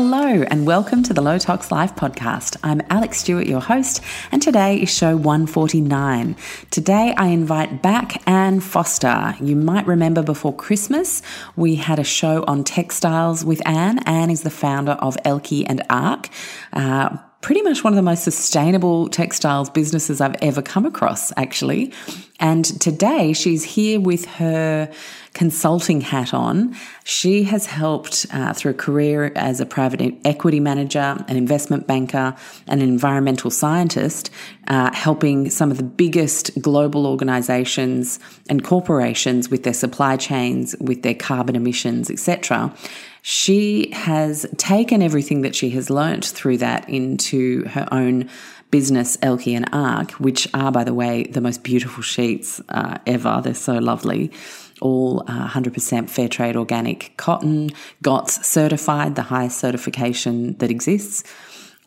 Hello, and welcome to the Low Tox Life podcast. I'm Alex Stewart, your host, and today is show 149. Today, I invite back Anne Foster. You might remember before Christmas, we had a show on textiles with Anne. Anne is the founder of Elkie and Ark. Uh, pretty much one of the most sustainable textiles businesses I've ever come across, actually. And today she's here with her consulting hat on. She has helped uh, through a career as a private equity manager, an investment banker, and an environmental scientist, uh, helping some of the biggest global organizations and corporations with their supply chains, with their carbon emissions, etc she has taken everything that she has learnt through that into her own business, Elkie and Ark, which are, by the way, the most beautiful sheets uh, ever. They're so lovely. All uh, 100% fair trade organic cotton, GOTS certified, the highest certification that exists.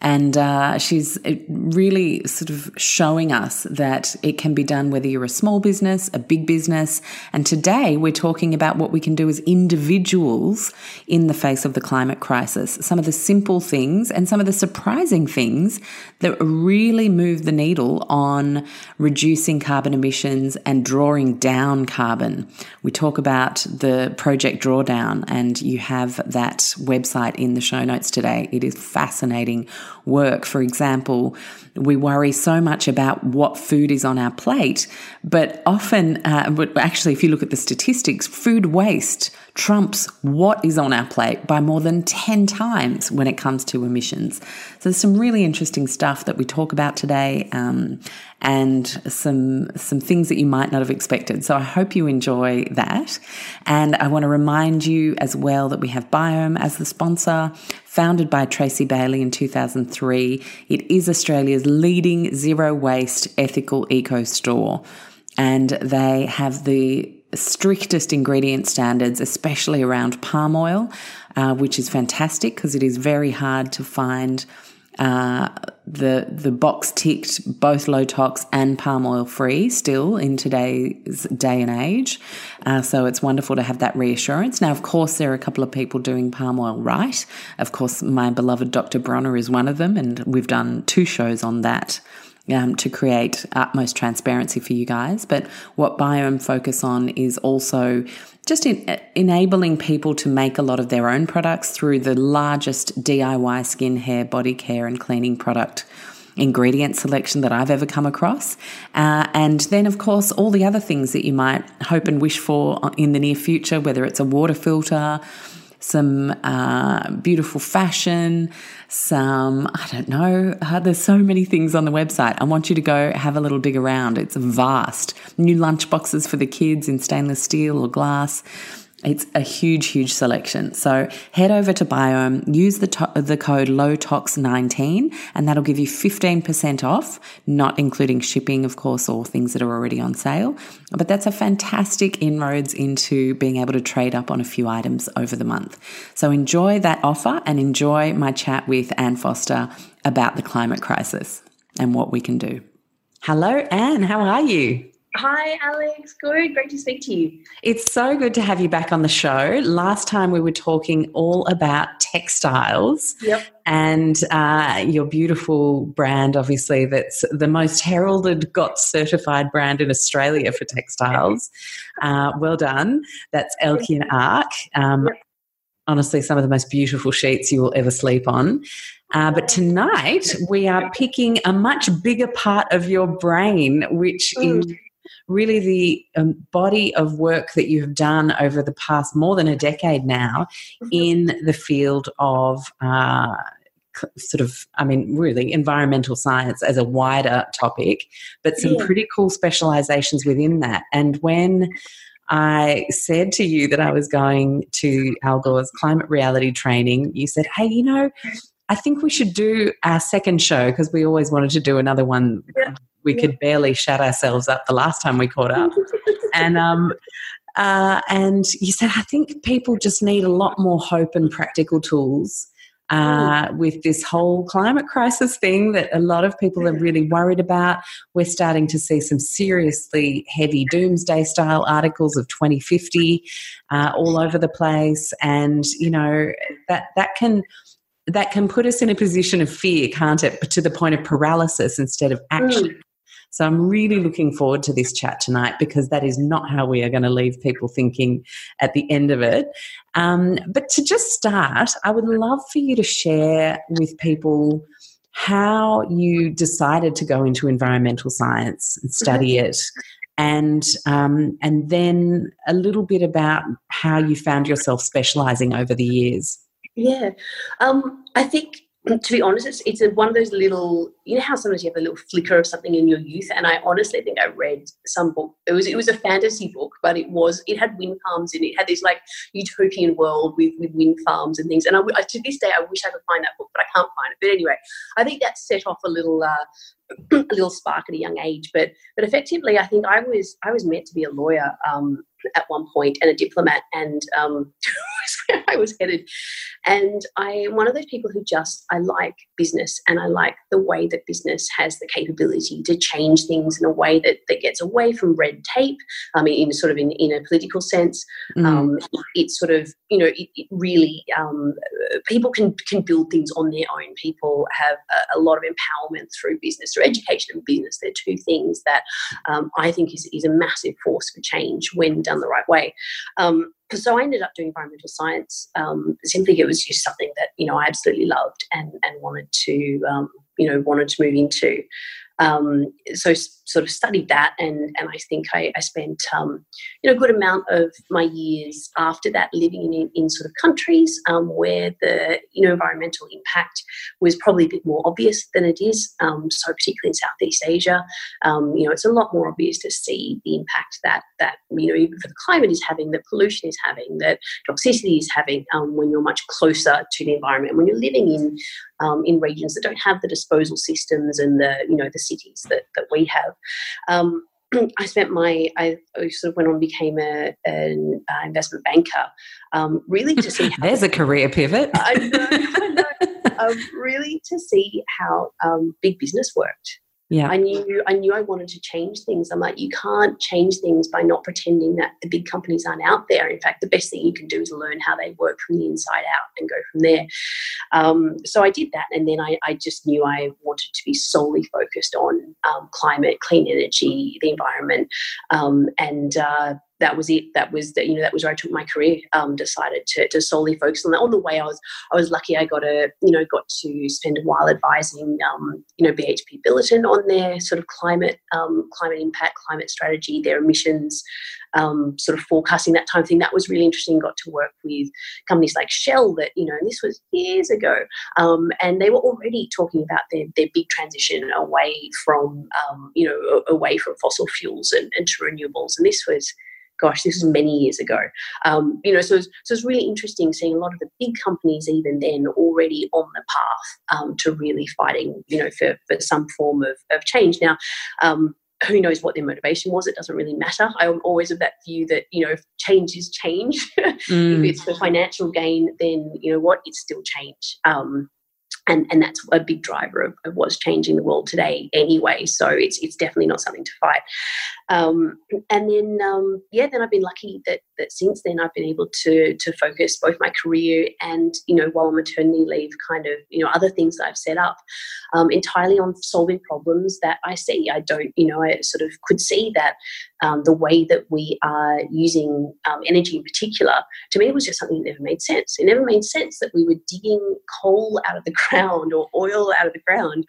And uh, she's uh, really sort of showing us that it can be done whether you're a small business, a big business. And today we're talking about what we can do as individuals in the face of the climate crisis. Some of the simple things and some of the surprising things that really move the needle on reducing carbon emissions and drawing down carbon. We talk about the Project Drawdown, and you have that website in the show notes today. It is fascinating work. For example, we worry so much about what food is on our plate, but often, uh, but actually, if you look at the statistics, food waste trumps what is on our plate by more than 10 times when it comes to emissions. So there's some really interesting stuff that we talk about today. Um, and some some things that you might not have expected. So I hope you enjoy that. And I want to remind you as well that we have Biome as the sponsor, founded by Tracy Bailey in 2003. It is Australia's leading zero waste ethical eco store. And they have the strictest ingredient standards, especially around palm oil, uh, which is fantastic because it is very hard to find uh, the the box ticked both low tox and palm oil free still in today's day and age. Uh, so it's wonderful to have that reassurance. Now, of course, there are a couple of people doing palm oil right. Of course, my beloved Dr. Bronner is one of them, and we've done two shows on that um, to create utmost transparency for you guys. But what Biome focus on is also just in, enabling people to make a lot of their own products through the largest DIY skin, hair, body care, and cleaning product ingredient selection that I've ever come across. Uh, and then, of course, all the other things that you might hope and wish for in the near future, whether it's a water filter some uh, beautiful fashion, some, I don't know, uh, there's so many things on the website. I want you to go have a little dig around. It's vast. New lunch boxes for the kids in stainless steel or glass. It's a huge, huge selection. So head over to Biome, use the, to- the code LOWTOX19, and that'll give you 15% off, not including shipping, of course, or things that are already on sale. But that's a fantastic inroads into being able to trade up on a few items over the month. So enjoy that offer and enjoy my chat with Anne Foster about the climate crisis and what we can do. Hello, Anne. How are you? Hi, Alex. Good. Great to speak to you. It's so good to have you back on the show. Last time we were talking all about textiles. Yep. And uh, your beautiful brand, obviously, that's the most heralded GOTS certified brand in Australia for textiles. Uh, well done. That's Elkie and Ark. Um, yep. Honestly, some of the most beautiful sheets you will ever sleep on. Uh, but tonight we are picking a much bigger part of your brain, which is really the um, body of work that you have done over the past more than a decade now mm-hmm. in the field of uh, sort of, I mean, really environmental science as a wider topic, but some yeah. pretty cool specializations within that. And when I said to you that I was going to Al Gore's climate reality training, you said, hey, you know, I think we should do our second show because we always wanted to do another one yeah we yeah. could barely shut ourselves up the last time we caught up. and um, uh, and you said, I think people just need a lot more hope and practical tools uh, mm. with this whole climate crisis thing that a lot of people are really worried about. We're starting to see some seriously heavy doomsday style articles of 2050 uh, all over the place, and you know that that can that can put us in a position of fear, can't it? But to the point of paralysis instead of action. So I'm really looking forward to this chat tonight because that is not how we are going to leave people thinking at the end of it. Um, but to just start, I would love for you to share with people how you decided to go into environmental science and study mm-hmm. it and um, and then a little bit about how you found yourself specializing over the years yeah um, i think to be honest, it's, it's one of those little, you know how sometimes you have a little flicker of something in your youth, and I honestly think I read some book. It was it was a fantasy book, but it was it had wind farms in it. it had this like utopian world with, with wind farms and things. And I, to this day, I wish I could find that book, but I can't find it. But anyway, I think that set off a little uh, a little spark at a young age. But but effectively, I think I was I was meant to be a lawyer. Um, at one point and a diplomat and um, where I was headed. And I am one of those people who just I like business and I like the way that business has the capability to change things in a way that, that gets away from red tape. I mean, in sort of in, in a political sense, mm. um, it's sort of you know it, it really um, people can can build things on their own. People have a, a, lot of empowerment through business, through education and business. They're two things that um, I think is is a massive force for change when done the right way. Um, so I ended up doing environmental science. Um, simply, it was just something that you know I absolutely loved and and wanted to um, you know wanted to move into. Um, so sort of studied that, and and I think I, I spent um, you know a good amount of my years after that living in, in sort of countries um, where the you know environmental impact was probably a bit more obvious than it is. Um, so particularly in Southeast Asia, um, you know it's a lot more obvious to see the impact that that you know even for the climate is having, that pollution is having, that toxicity is having um, when you're much closer to the environment, when you're living in um, in regions that don't have the disposal systems and the you know the cities that, that we have. Um, I spent my I, sort of went on became a, an uh, investment banker, um, really to see. How, There's a career pivot. I know, I know. Um, really to see how um, big business worked yeah. I knew i knew i wanted to change things. I'm like you can't change things by not pretending that the big companies aren't out there. In fact the best thing you can do is learn how they work from the inside out and go from there. Um, so i did that and then I, I, just knew i wanted to be solely focused on um, climate clean energy the environment um, and uh, that was it. That was the, you know that was where I took my career. Um, decided to, to solely focus on that. On the way, I was I was lucky. I got a you know got to spend a while advising um, you know BHP Billiton on their sort of climate um, climate impact, climate strategy, their emissions, um, sort of forecasting that time thing. That was really interesting. Got to work with companies like Shell that you know, and this was years ago, um, and they were already talking about their their big transition away from um, you know away from fossil fuels and, and to renewables, and this was gosh, this was many years ago. Um, you know, so it's, so it's really interesting seeing a lot of the big companies even then already on the path um, to really fighting, you know, for, for some form of, of change. Now, um, who knows what their motivation was? It doesn't really matter. I'm always of that view that you know, change is change. Mm. if it's for financial gain, then you know what, it's still change. And and that's a big driver of, of, what's changing the world today anyway. So it's it's definitely not something to fight. Um, and then um, yeah then i've been lucky that that since then i've been able to to focus both my career and you know while on maternity leave kind of you know other things that i've set up um, entirely on solving problems that i see. I don't you know i sort of could see that um, the way that we are using um, energy in particular to me it was just something that never made sense. It never made sense that we were digging coal out of the ground ground or oil out of the ground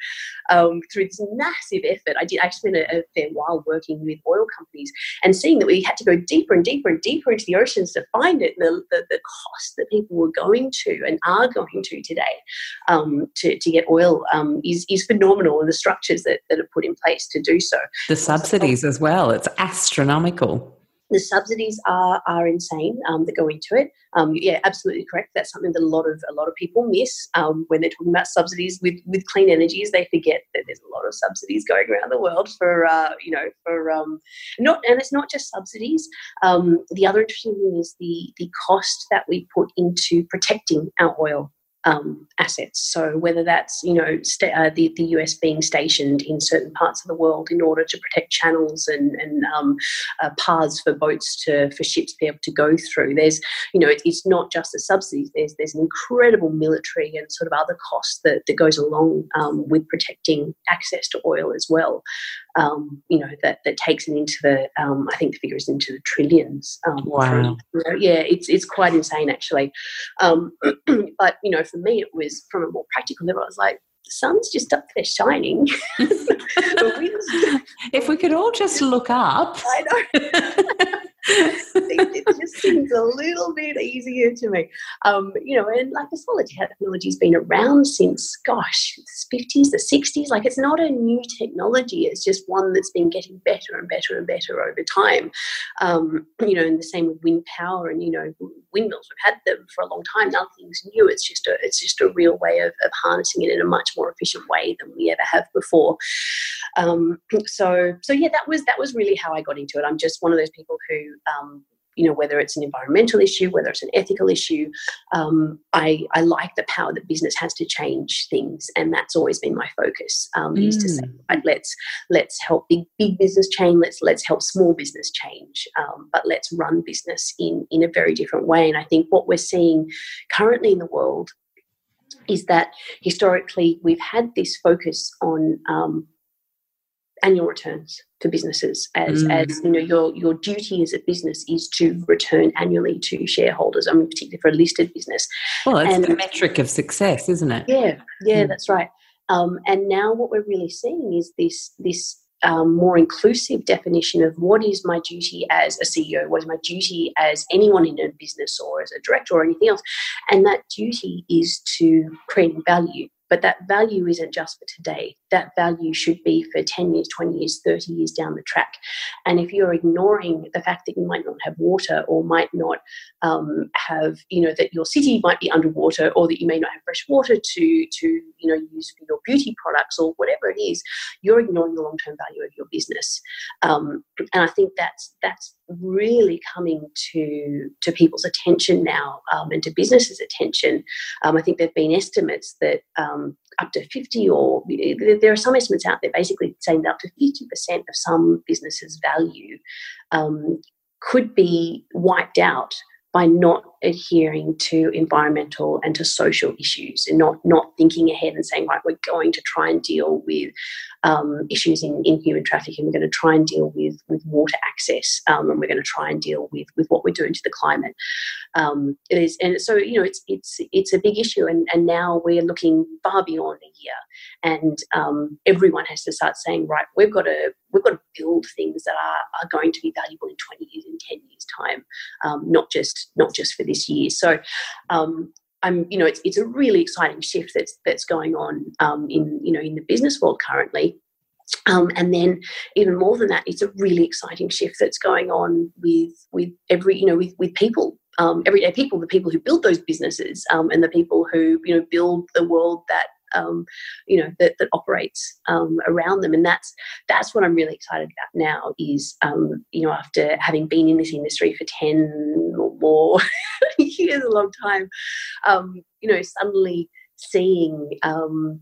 um, through this massive effort. I did I spent a, a, fair while working with oil companies and seeing that we had to go deeper and deeper and deeper into the oceans to find it. The, the, the cost that people were going to and are going to today um, to, to get oil um, is, is phenomenal and the structures that, that are put in place to do so. The subsidies as well, it's astronomical the subsidies are are insane um, that go into it. Um, yeah, absolutely correct. That's something that a lot of a lot of people miss um, when they're talking about subsidies with with clean energies. They forget that there's a lot of subsidies going around the world for uh, you know for um, not and it's not just subsidies. Um, the other interesting thing is the the cost that we put into protecting our oil um, assets. So whether that's you know st- uh, the the US being stationed in certain parts of the world in order to protect channels and and um, uh, paths for boats to for ships to be able to go through. There's you know it, it's not just the subsidies. There's there's an incredible military and sort of other costs that that goes along um, with protecting access to oil as well. Um, you know that that takes it into the um, I think the figure is into the trillions. Um, wow. yeah, it's it's quite insane actually. Um, but you know for me, it was from a more practical level. I was like, the sun's just up there shining. if we could all just look up. I know. it just seems a little bit easier to me. Um, you know, and like solar technology has been around since, gosh, the 50s, the 60s. Like it's not a new technology, it's just one that's been getting better and better and better over time. Um, you know, and the same with wind power and, you know, windmills. We've had them for a long time. Nothing's new. It's just a, it's just a real way of, of harnessing it in a much more efficient way than we ever have before. Um, so, so yeah, that was, that was really how I got into it. I'm just one of those people who um, you know whether it's an environmental issue whether it's an ethical issue um, I, I like the power that business has to change things and that's always been my focus um, mm. is to say mm. right, let's let's help big big business change let's let's help small business change um, but let's run business in in a very different way and i think what we're seeing currently in the world is that historically we've had this focus on um, annual returns for businesses as, mm. as you know your your duty as a business is to return annually to shareholders i mean particularly for a listed business well it's and, the metric of success isn't it yeah yeah mm. that's right um, and now what we're really seeing is this this um, more inclusive definition of what is my duty as a CEO, what is my duty as anyone in a business or as a director or anything else. And that duty is to create value. But that value isn't just for today. That value should be for 10 years, 20 years, 30 years down the track. And if you're ignoring the fact that you might not have water or might not um, have, you know, that your city might be underwater or that you may not have fresh water to, to you know, use for your beauty products or whatever it is, you're ignoring the long-term value of your business. Um, and I think that's, that's really coming to to people's attention now um, and to businesses' attention. Um, I think there've been estimates that um, up to 50 or there are some estimates out there basically saying that up to 50% of some businesses' value um, could be wiped out by not adhering to environmental and to social issues and not not thinking ahead and saying right we're going to try and deal with um, issues in, in human trafficking we're going to try and deal with with water access um, and we're going to try and deal with with what we're doing to the climate. Um, it is and so you know it's it's it's a big issue and, and now we're looking far beyond a year. And um, everyone has to start saying right we've got to we've got to build things that are, are going to be valuable in 20 years in 10 years time um, not just not just for this year. So um, I'm, you know, it's, it's a really exciting shift that's that's going on um, in you know in the business world currently. Um, and then even more than that, it's a really exciting shift that's going on with with every you know with with people um, everyday people, the people who build those businesses, um, and the people who you know build the world that um, you know that, that operates um, around them and that's that's what i'm really excited about now is um, you know after having been in this industry for 10 more. Years a long time um, you know suddenly seeing um,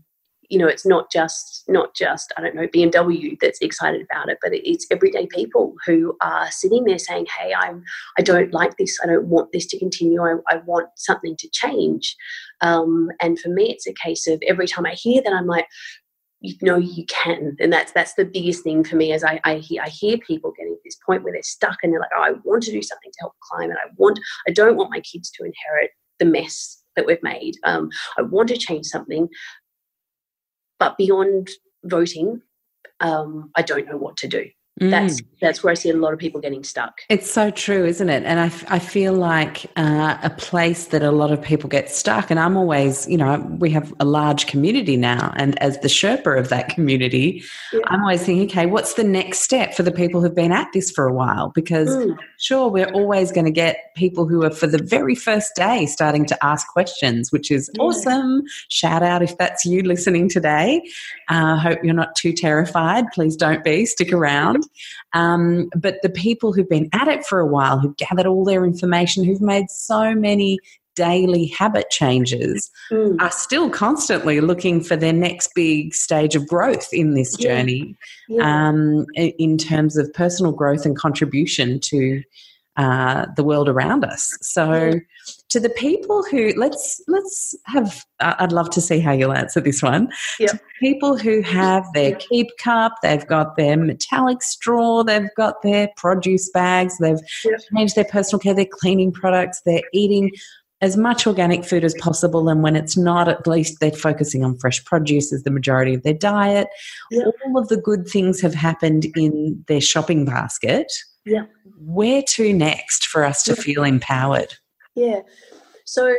you know it's not just not just i don't know bmw that's excited about it but it's everyday people who are sitting there saying hey i'm i don't like this. I don't want this to continue. I, I want something to change. Um, and for me it's a case of every time i hear that i'm like you know you can. And that's that's the biggest thing for me as I, I hear I hear people getting to this point where they're stuck and they're like oh, I want to do something to help climate. I want I don't want my kids to inherit the mess that we've made. Um, I want to change something. But beyond voting, um, I don't know what to do. Mm. That's that's where I see a lot of people getting stuck. It's so true, isn't it? And I, I feel like uh, a place that a lot of people get stuck. And I'm always, you know, we have a large community now, and as the Sherpa of that community, yeah. I'm always thinking, okay, what's the next step for the people who've been at this for a while? Because mm. sure, we're always going to get people who are for the very first day starting to ask questions, which is yeah. awesome. Shout out if that's you listening today. I uh, hope you're not too terrified. Please don't be. Stick around. Um, but the people who've been at it for a while, who've gathered all their information, who've made so many daily habit changes mm. are still constantly looking for their next big stage of growth in this journey yeah. Yeah. Um, in terms of personal growth and contribution to uh, the world around us. So, to the people who let's let's have, I'd love to see how you'll answer this one. Yep. people who have their keep cup, they've got their metallic straw, they've got their produce bags, they've yep. changed their personal care, their cleaning products, they're eating as much organic food as possible and when it's not at least they're focusing on fresh produce as the majority of their diet yep. all of the good things have happened in their shopping basket yeah. Where to next for us to feel empowered? Yeah. So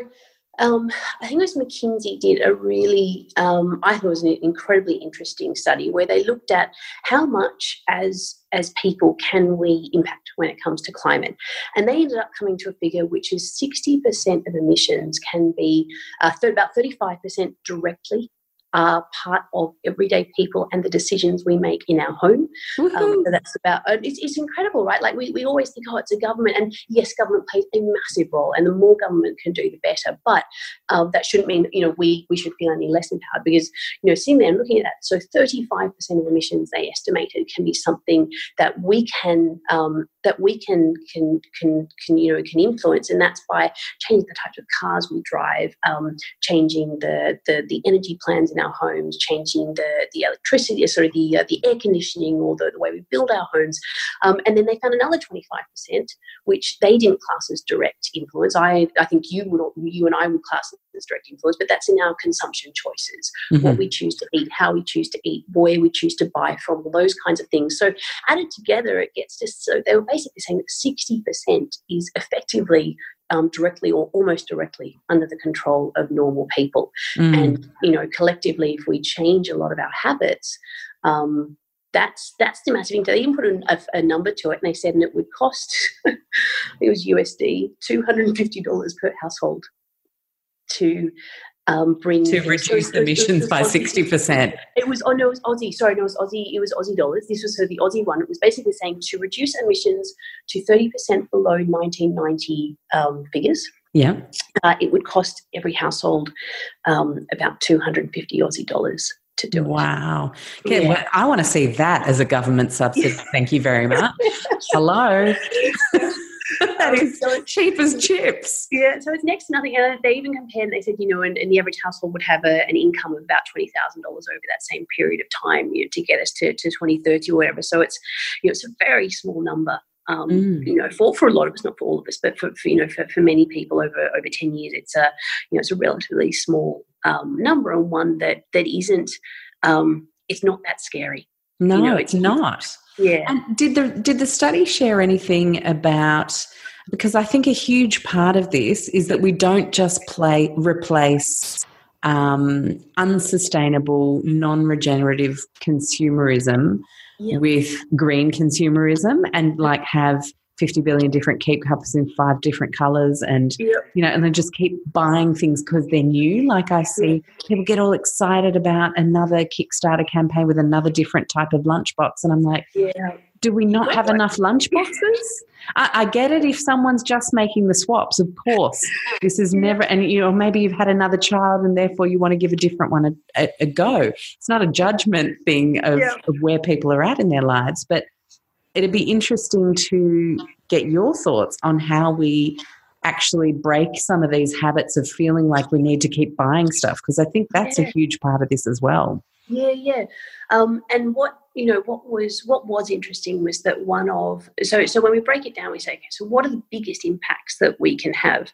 um, I think it was McKinsey did a really, um, I thought it was an incredibly interesting study where they looked at how much as as people can we impact when it comes to climate, and they ended up coming to a figure which is sixty percent of emissions can be uh, about thirty five percent directly are part of everyday people and the decisions we make in our home. Um, so that's about uh, it's, it's incredible, right? Like we, we always think, oh, it's a government, and yes, government plays a massive role, and the more government can do, the better. But um, that shouldn't mean you know we we should feel any less empowered because you know sitting there and looking at that, so thirty five percent of emissions they estimated can be something that we can um, that we can can can can you know can influence, and that's by changing the types of cars we drive, um, changing the, the the energy plans in our homes, changing the the electricity, sorry, the uh, the air conditioning or the, the, way we build our homes, um, and then they found another twenty five percent, which they didn't class as direct influence. I I think you would you and I would class as direct influence, but that's in our consumption choices, mm-hmm. what we choose to eat, how we choose to eat, where we choose to buy from, those kinds of things. So added together, it gets to so they were basically saying that 60% is effectively um, directly or almost directly under the control of normal people. Mm. And, you know, collectively, if we change a lot of our habits, um, that's that's the massive thing. They even put a, a, number to it, and they said, and it would cost it was USD two hundred and fifty dollars per household to um, bring to reduce so, emissions by sixty percent. It was oh no, it was Aussie. Sorry, no, it was Aussie. It was Aussie dollars. This was so the Aussie one. It was basically saying to reduce emissions to thirty percent below nineteen ninety um, figures. Yeah, uh, it would cost every household um, about two hundred and fifty Aussie dollars to do wow. it. Wow. Okay, yeah. well, I want to see that as a government subsidy. Thank you very much. Hello. that is so cheap as chips. Yeah, so it's next to nothing. And they even compared, they said, you know, and, and the average household would have a, an income of about $20,000 over that same period of time you know, to get us to, to 2030 or whatever. So it's, you know, it's a very small number. Um, mm. you know, for, for a lot of us, not for all of us, but for, for you know, for, for many people over over ten years, it's a you know, it's a relatively small um, number and one that that isn't, um, it's not that scary. No, you know, it's, it's not. Yeah. And did the did the study share anything about because I think a huge part of this is that we don't just play replace um, unsustainable, non-regenerative consumerism yep. with green consumerism and like have 50 billion different keep cups in five different colors and yep. you know and then just keep buying things because they're new. Like i see people get all excited about another kickstarter campaign with another different type of lunchbox and i'm like yeah. Do we not have enough lunchboxes? I, I, get it if someone's just making the swaps of course. This is never and you know maybe you've had another child and therefore you want to give a different one a, a, a go. It's not a judgment thing of, yeah. of where people are at in their lives but it'd be interesting to get your thoughts on how we actually break some of these habits of feeling like we need to keep buying stuff because I think that's yeah. a huge part of this as well. Yeah, yeah. Um, and what you know, what was what was interesting was that one of so so when we break it down, we say, okay, so what are the biggest impacts that we can have?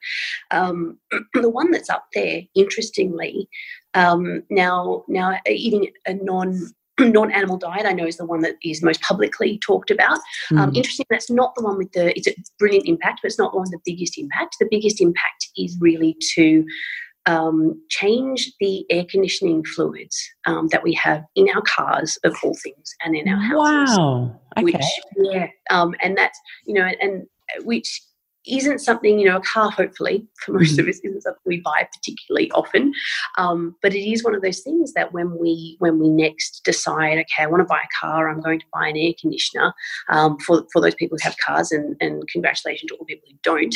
Um, the one that's up there, interestingly, um, now now eating a non non-animal diet i know is the one that is most publicly talked about. Mm. um, interesting that's not the one with the it's a brilliant impact but it's not one of the biggest impact. The biggest impact is really to um, change the air conditioning fluids um, that we have in our cars of all things and in our houses. Wow. Okay. which, yeah um, and that's you know and which isn't something, you know, a car, hopefully, for most mm-hmm. of us, isn't something we buy particularly often. Um, but it is one of those things that when we when we next decide, okay, I want to buy a car, I'm going to buy an air conditioner um, for, for those people who have cars, and, and congratulations to all the people who don't,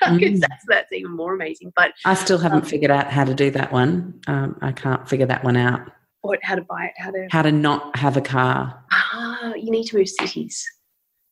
because mm. that's, that's even more amazing. But I still haven't um, figured out how to do that one. Um, I can't figure that one out. Or how to buy it, how to how to not have a car. Ah, you need to move cities.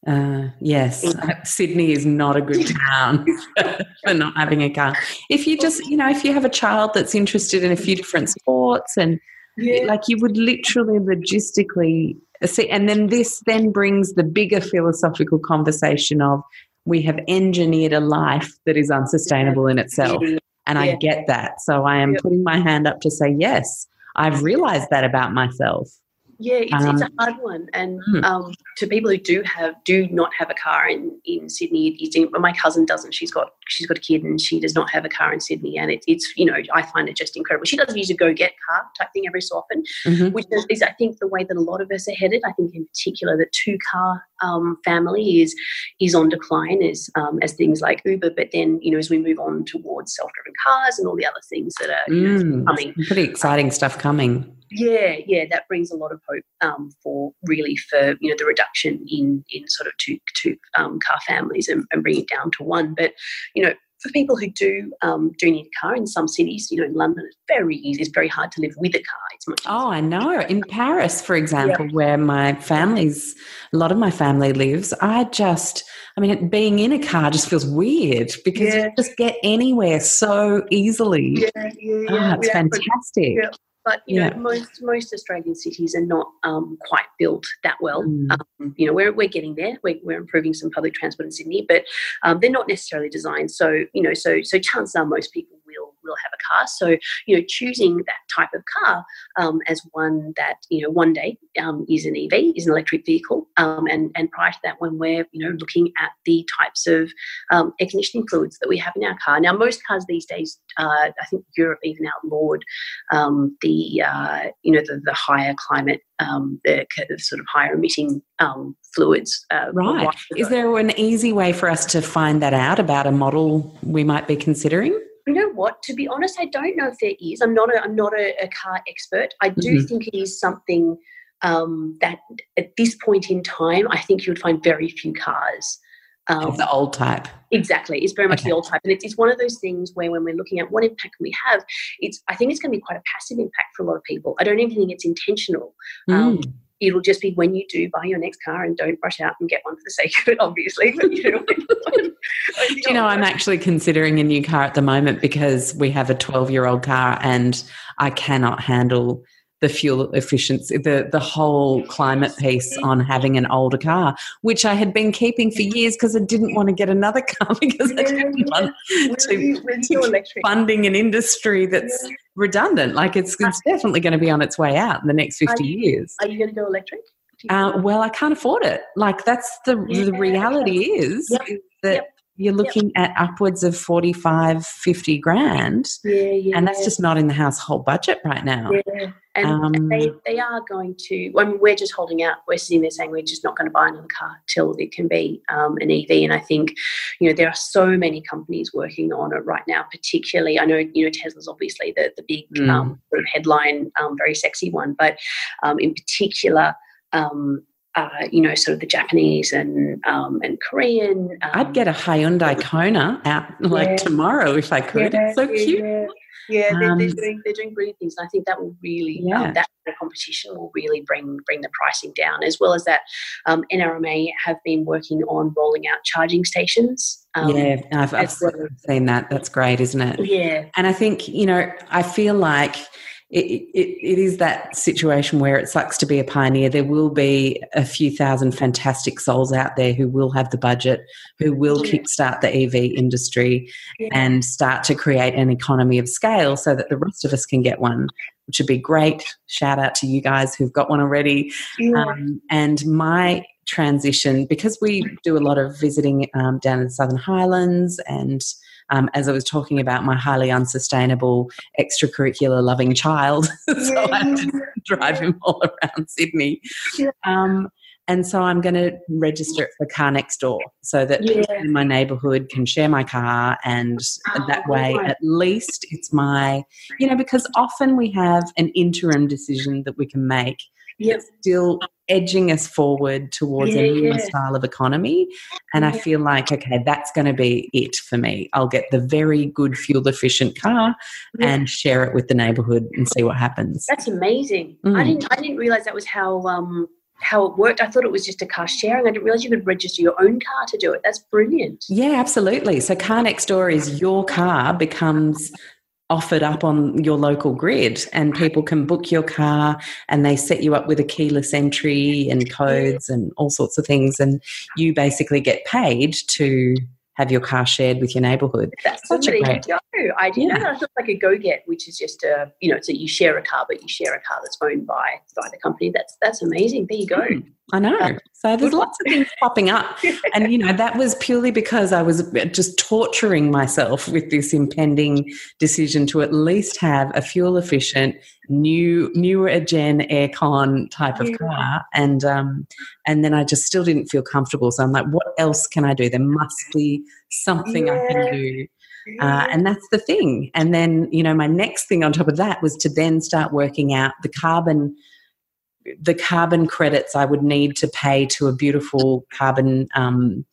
Uh, yes, Sydney is not a good town for not having a car. If you just, you know, if you have a child that's interested in a few different sports and yeah. like you would literally logistically see, and then this then brings the bigger philosophical conversation of we have engineered a life that is unsustainable in itself. And I get that. So I am putting my hand up to say, yes, I've realized that about myself. Yeah, it's, um, it's a um, hard one, and hmm. um, to people who do have do not have a car in, in Sydney, my cousin doesn't. She's got she's got a kid, and she does not have a car in Sydney, and it's it's you know I find it just incredible. She doesn't use a GoGet car type thing every so often, mm-hmm. which is, is, I think the way that a lot of us are headed. I think in particular the two car um, family is is on decline as um, as things like Uber, but then you know as we move on towards self driven cars and all the other things that are mm, know, coming, pretty exciting stuff coming yeah yeah that brings a lot of hope um, for really for you know the reduction in in sort of two two um, car families and, and bring it down to one but you know for people who do um, do need a car in some cities, you know, in London, it's very easy. It's very hard to live with a car. It's much. Oh, I know. In Paris, for example, yeah. where my family's, a lot of my family lives, I just, I mean, being in a car just feels weird because yeah. you just get anywhere so easily. Yeah, yeah, yeah. Oh, it's fantastic. But you yeah. know, most most Australian cities are not um, quite built that well. Mm. Um, you know, we're we're getting there. We're, we're improving some public transport in Sydney, but um, they're not necessarily designed. So you know, so so chances are most people will have a car. So, you know, choosing that type of car um, as one that, you know, one day um, is an EV, is an electric vehicle. Um, and, and prior to that, when we're, you know, looking at the types of um, air conditioning fluids that we have in our car. Now, most cars these days, uh, I think Europe even outlawed um, the, uh, you know, the, the higher climate um, the sort of higher emitting um, fluids. Uh, right. Is there an easy way for us to find that out about a model we might be considering? You know what? To be honest, I don't know if there is. I'm not a I'm not a, a car expert. I do mm-hmm. think it is something um, that at this point in time, I think you would find very few cars. Um, the old type. Exactly. It's very much okay. the old type. And it's, it's one of those things where when we're looking at what impact can we have, it's I think it's going to be quite a passive impact for a lot of people. I don't even think it's intentional. Mm. Um, it'll just be when you do buy your next car and don't rush out and get one for the sake of it, obviously. But, you know, do you know, I'm actually considering a new car at the moment because we have a 12 year old car and I cannot handle the fuel efficiency, the, the whole climate piece on having an older car, which I had been keeping for years because I didn't want to get another car because I didn't want to, to funding an industry that's redundant. Like it's, it's definitely going to be on its way out in the next 50 are you, years. Are you going to go electric? Uh, well, I can't afford it. Like that's the, yeah. the reality is yep. that yep you're looking yep. at upwards of 45 50 grand yeah, yeah, and that's just not in the household budget right now yeah. and, um, and they, they are going to I mean, we're just holding out we're sitting there saying we're just not going to buy another car till it can be um, an ev and i think you know there are so many companies working on it right now particularly i know you know tesla's obviously the, the big mm. um, sort of headline um, very sexy one but um, in particular um, uh, you know, sort of the Japanese and um, and Korean. Um, I'd get a Hyundai Kona out like yeah. tomorrow if I could. Yeah, it's so yeah, cute. Yeah, yeah they're, um, they're, doing they're doing brilliant things. And I think that will really um, yeah. that competition will really bring bring the pricing down, as well as that. Um, NRMA have been working on rolling out charging stations. Um, yeah, I've, I've well. seen that. That's great, isn't it? Yeah, and I think you know I feel like it, it, it is that situation where it sucks to be a pioneer. There will be a few thousand fantastic souls out there who will have the budget, who will yeah. kickstart the EV industry yeah. and start to create an economy of scale so that the rest of us can get one, which would be great. Shout out to you guys who've got one already. Yeah. Um, and my transition, because we do a lot of visiting um, down in the Southern Highlands and um, as I was talking about my highly unsustainable extracurricular loving child. so I had to drive him all around Sydney. Um, and so I'm going to register it for car next door so that yeah. people in my neighborhood can share my car. And oh, that way, at least it's my, you know, because often we have an interim decision that we can make yep. still edging us forward towards yeah, a newer yeah. style of economy. And yeah. I feel like, okay, that's going to be it for me. I'll get the very good fuel efficient car and share it with the neighborhood and see what happens. That's amazing. Mm. I didn't I didn't realize that was how um how it worked. I thought it was just a car sharing. I didn't realize you could register your own car to do it. That's brilliant. Yeah, absolutely. So car next door is your car becomes offered up on your local grid and people can book your car and they set you up with a keyless entry and codes and all sorts of things and you basically get paid to have your car shared with your neighborhood. That's such a great go. I didn't yeah. know that. like a GoGet, which is just a you know, so you share a car, but you share a car that's owned by by the company. That's that's amazing. There you go. Mm, I know. So there's lots of things popping up, and you know that was purely because I was just torturing myself with this impending decision to at least have a fuel efficient, new newer gen aircon type of car, and um, and then I just still didn't feel comfortable. So I'm like, what else can I do? There must be something yeah. I can do uh, and that's the thing. And then, you know, my next thing on top of that was to then start working out the carbon the carbon credits I would need to pay to a beautiful carbon um,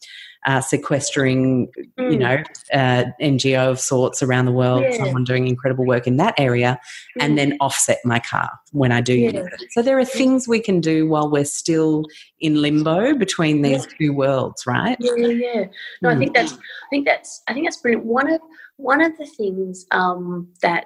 uh, sequestering, mm. you know, uh, NGO of sorts around the world, yeah. someone doing incredible work in that area, mm. and then offset my car when I do yeah. use it. So there are things we can do while we're still in limbo between these yeah. two worlds, right? Yeah, yeah. No, mm. I think that's, I think that's, I think that's brilliant. One of one of the things um, that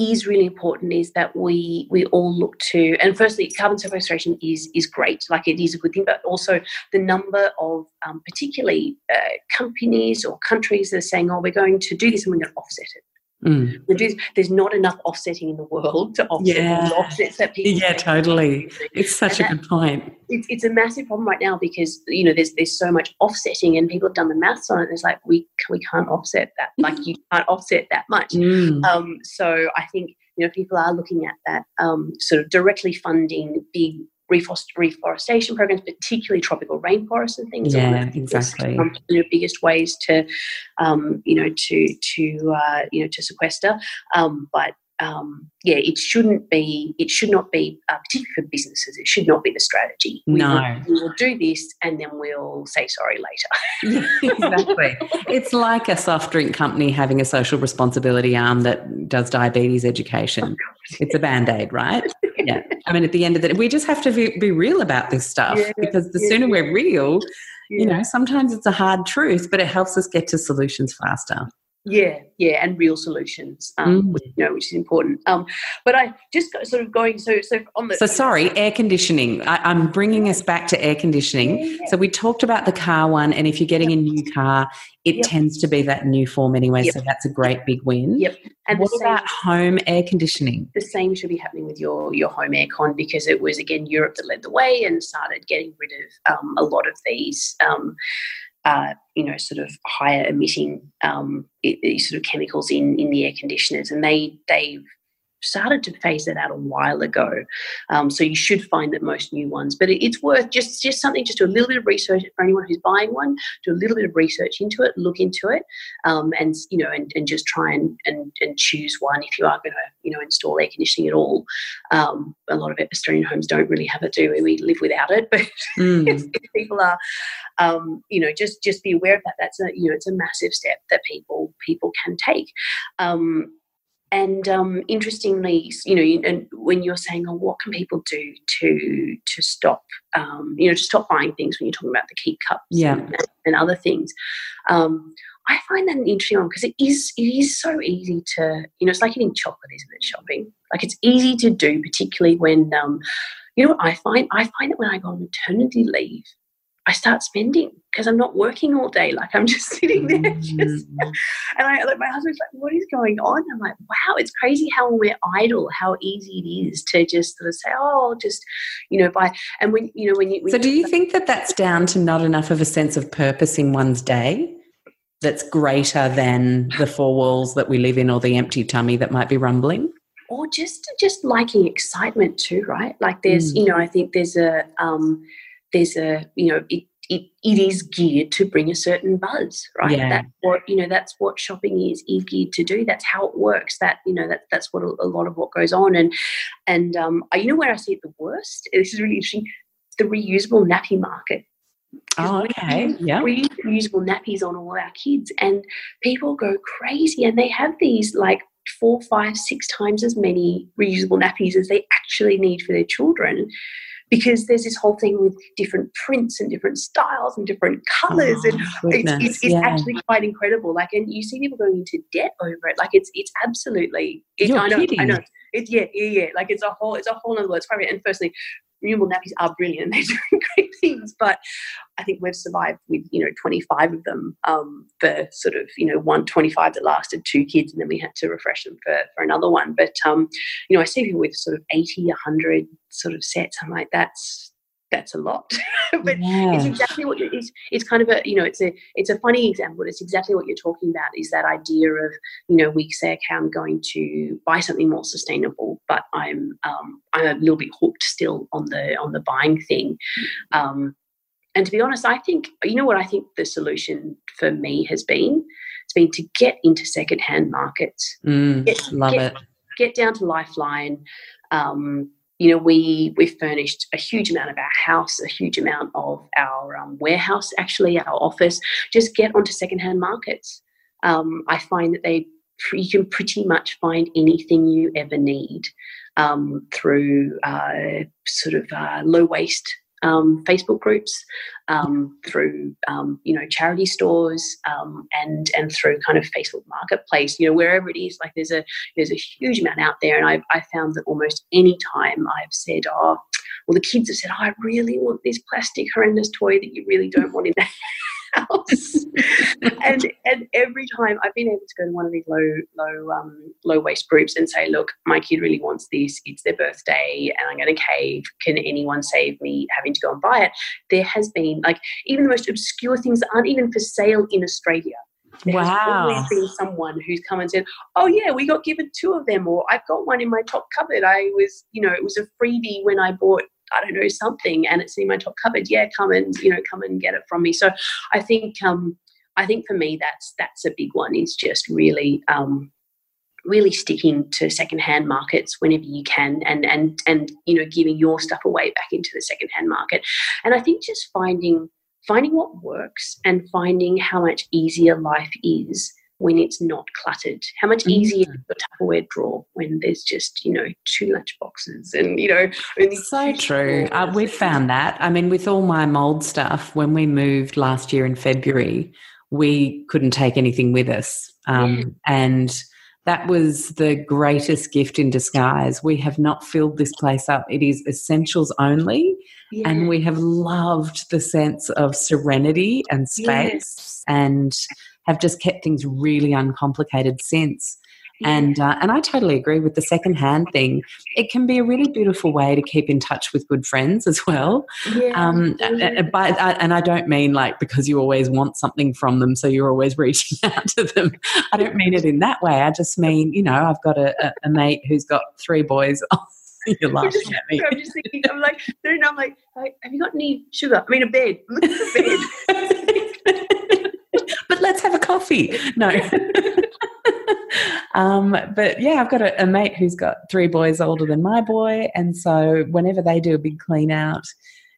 is really important is that we we all look to and firstly carbon sequestration is is great like it is a good thing but also the number of um, particularly uh, companies or countries that are saying oh we're going to do this and we're going to offset it Mm. There's, there's not enough offsetting in the world to offset yeah. the offsets that people. Yeah, totally. It's such and a that, good point. It's, it's a massive problem right now because you know there's there's so much offsetting and people have done the maths on it. It's like we we can't offset that. Like you can't offset that much. Mm. Um, so I think you know people are looking at that um, sort of directly funding big reforestation programs, particularly tropical rainforests and things. Yeah, exactly. One of the biggest ways to, um, you know, to to uh, you know to sequester. Um, but um, yeah, it shouldn't be. It should not be, uh, particularly for businesses. It should not be the strategy. We no, will, we will do this, and then we'll say sorry later. exactly. it's like a soft drink company having a social responsibility arm that does diabetes education. It's a band aid, right? Yeah. I mean, at the end of the day, we just have to be, be real about this stuff yeah, because the yeah, sooner we're real, you know, sometimes it's a hard truth, but it helps us get to solutions faster. Yeah, yeah, and real solutions, um, mm. which, you know, which is important. Um, but I just sort of going so so on the. So sorry, air conditioning. I, am bringing us back to air conditioning. Yeah, yeah. So we talked about the car one, and if you're getting a new car, it yep. tends to be that new form anyway. Yep. So that's a great big win. Yep. And what same, about home air conditioning? The same should be happening with your your home aircon because it was again Europe that led the way and started getting rid of um, a lot of these. Um, uh, you know, sort of higher emitting um, sort of chemicals in in the air conditioners, and they they've started to phase that out a while ago. Um, so you should find that most new ones, but it, it's worth just just something, just do a little bit of research for anyone who's buying one. Do a little bit of research into it, look into it, um, and you know, and, and just try and, and and choose one if you are going to you know install air conditioning at all. Um, a lot of Australian homes don't really have it, do we? We live without it, but mm. people are, um, you know, just just be aware of that. That's a you know, it's a massive step that people people can take. Um, and um, interestingly, you know, and when you're saying, "Oh, what can people do to to stop, um, you know, to stop buying things?" When you're talking about the keep cups, yeah. and, and other things, um, I find that an interesting one because it is it is so easy to, you know, it's like eating chocolate, isn't it? Shopping, like it's easy to do, particularly when, um, you know, what I find I find that when I go on maternity leave, I start spending because I'm not working all day. Like I'm just sitting there, just, mm-hmm. and I like my husband's like, "What is going on?" I'm like, "Wow, it's crazy how we're idle, how easy it is to just sort of say, oh, just, you know, buy." And when you know when you when so, do you think that that's down to not enough of a sense of purpose in one's day? That's greater than the four walls that we live in, or the empty tummy that might be rumbling or just just liking excitement too right like there's mm. you know i think there's a um there's a you know it, it, it is geared to bring a certain buzz right yeah. that's what you know that's what shopping is is geared to do that's how it works that you know that that's what a, a lot of what goes on and and um you know where i see it the worst this is really interesting the reusable nappy market Oh, okay. Yeah. Reusable nappies on all our kids, and people go crazy. And they have these like four, five, six times as many reusable nappies as they actually need for their children because there's this whole thing with different prints and different styles and different colors oh, and it's, it's, it's yeah. actually quite incredible. Like and you see people going into debt over it. Like it's it's absolutely it, You're I know kidding. I know. it's yeah yeah yeah. Like it's a whole it's a whole other world. It's and firstly renewable nappies are brilliant. They're doing great things but I think we've survived with you know 25 of them um, for sort of you know 125 that lasted two kids and then we had to refresh them for, for another one. But um, you know I see people with sort of 80 100 sort of sets. I'm like that's that's a lot but yeah. it's exactly what it's, it's kind of a you know it's a it's a funny example but it's exactly what you're talking about is that idea of you know we say okay i'm going to buy something more sustainable but i'm um, i'm a little bit hooked still on the on the buying thing um, and to be honest, I think, you know what I think the solution for me has been? It's been to get into secondhand markets. Mm, get, love get, it. Get down to Lifeline. Um, you know, we we furnished a huge amount of our house, a huge amount of our um, warehouse, actually, our office. Just get onto secondhand markets. Um, I find that they you can pretty much find anything you ever need um, through uh, sort of uh, low waste um, Facebook groups, um, through um, you know charity stores, um, and and through kind of Facebook Marketplace. You know wherever it is, like there's a there's a huge amount out there, and I I found that almost any time I've said, oh, well the kids have said, oh, I really want this plastic horrendous toy that you really don't want in the house. and and every time I've been able to go to one of these low low um, low waste groups and say, look, my kid really wants this. It's their birthday, and I'm going to cave. Can anyone save me having to go and buy it? There has been like even the most obscure things that aren't even for sale in Australia. There wow. always been someone who's come and said, "Oh yeah, we got given two of them," or "I've got one in my top cupboard. I was, you know, it was a freebie when I bought I don't know something, and it's in my top cupboard. Yeah, come and you know come and get it from me. So I think um, I think for me that's that's a big one. Is just really um, really sticking to secondhand markets whenever you can and and and you know giving your stuff away back into the secondhand market and i think just finding finding what works and finding how much easier life is when it's not cluttered? How much mm-hmm. easier is the Tupperware drawer when there's just, you know, two lunch boxes and, you know, only so true. Uh, we've found that. I mean, with all my mold stuff, when we moved last year in February, we couldn't take anything with us. Um, yeah. And that was the greatest gift in disguise. We have not filled this place up. It is essentials only. Yeah. And we have loved the sense of serenity and space yes. and have just kept things really uncomplicated since. And uh, and I totally agree with the second hand thing. It can be a really beautiful way to keep in touch with good friends as well. Yeah, um, yeah. But and I don't mean like because you always want something from them, so you're always reaching out to them. I don't mean it in that way. I just mean you know I've got a, a, a mate who's got three boys. You're laughing just, at me. I'm just thinking. I'm like, I'm like, have you got any sugar? I mean, a bed. Look at the bed. Let's have a coffee. No. um, but yeah, I've got a, a, mate who's got three boys older than my boy. And so whenever they do a big clean out,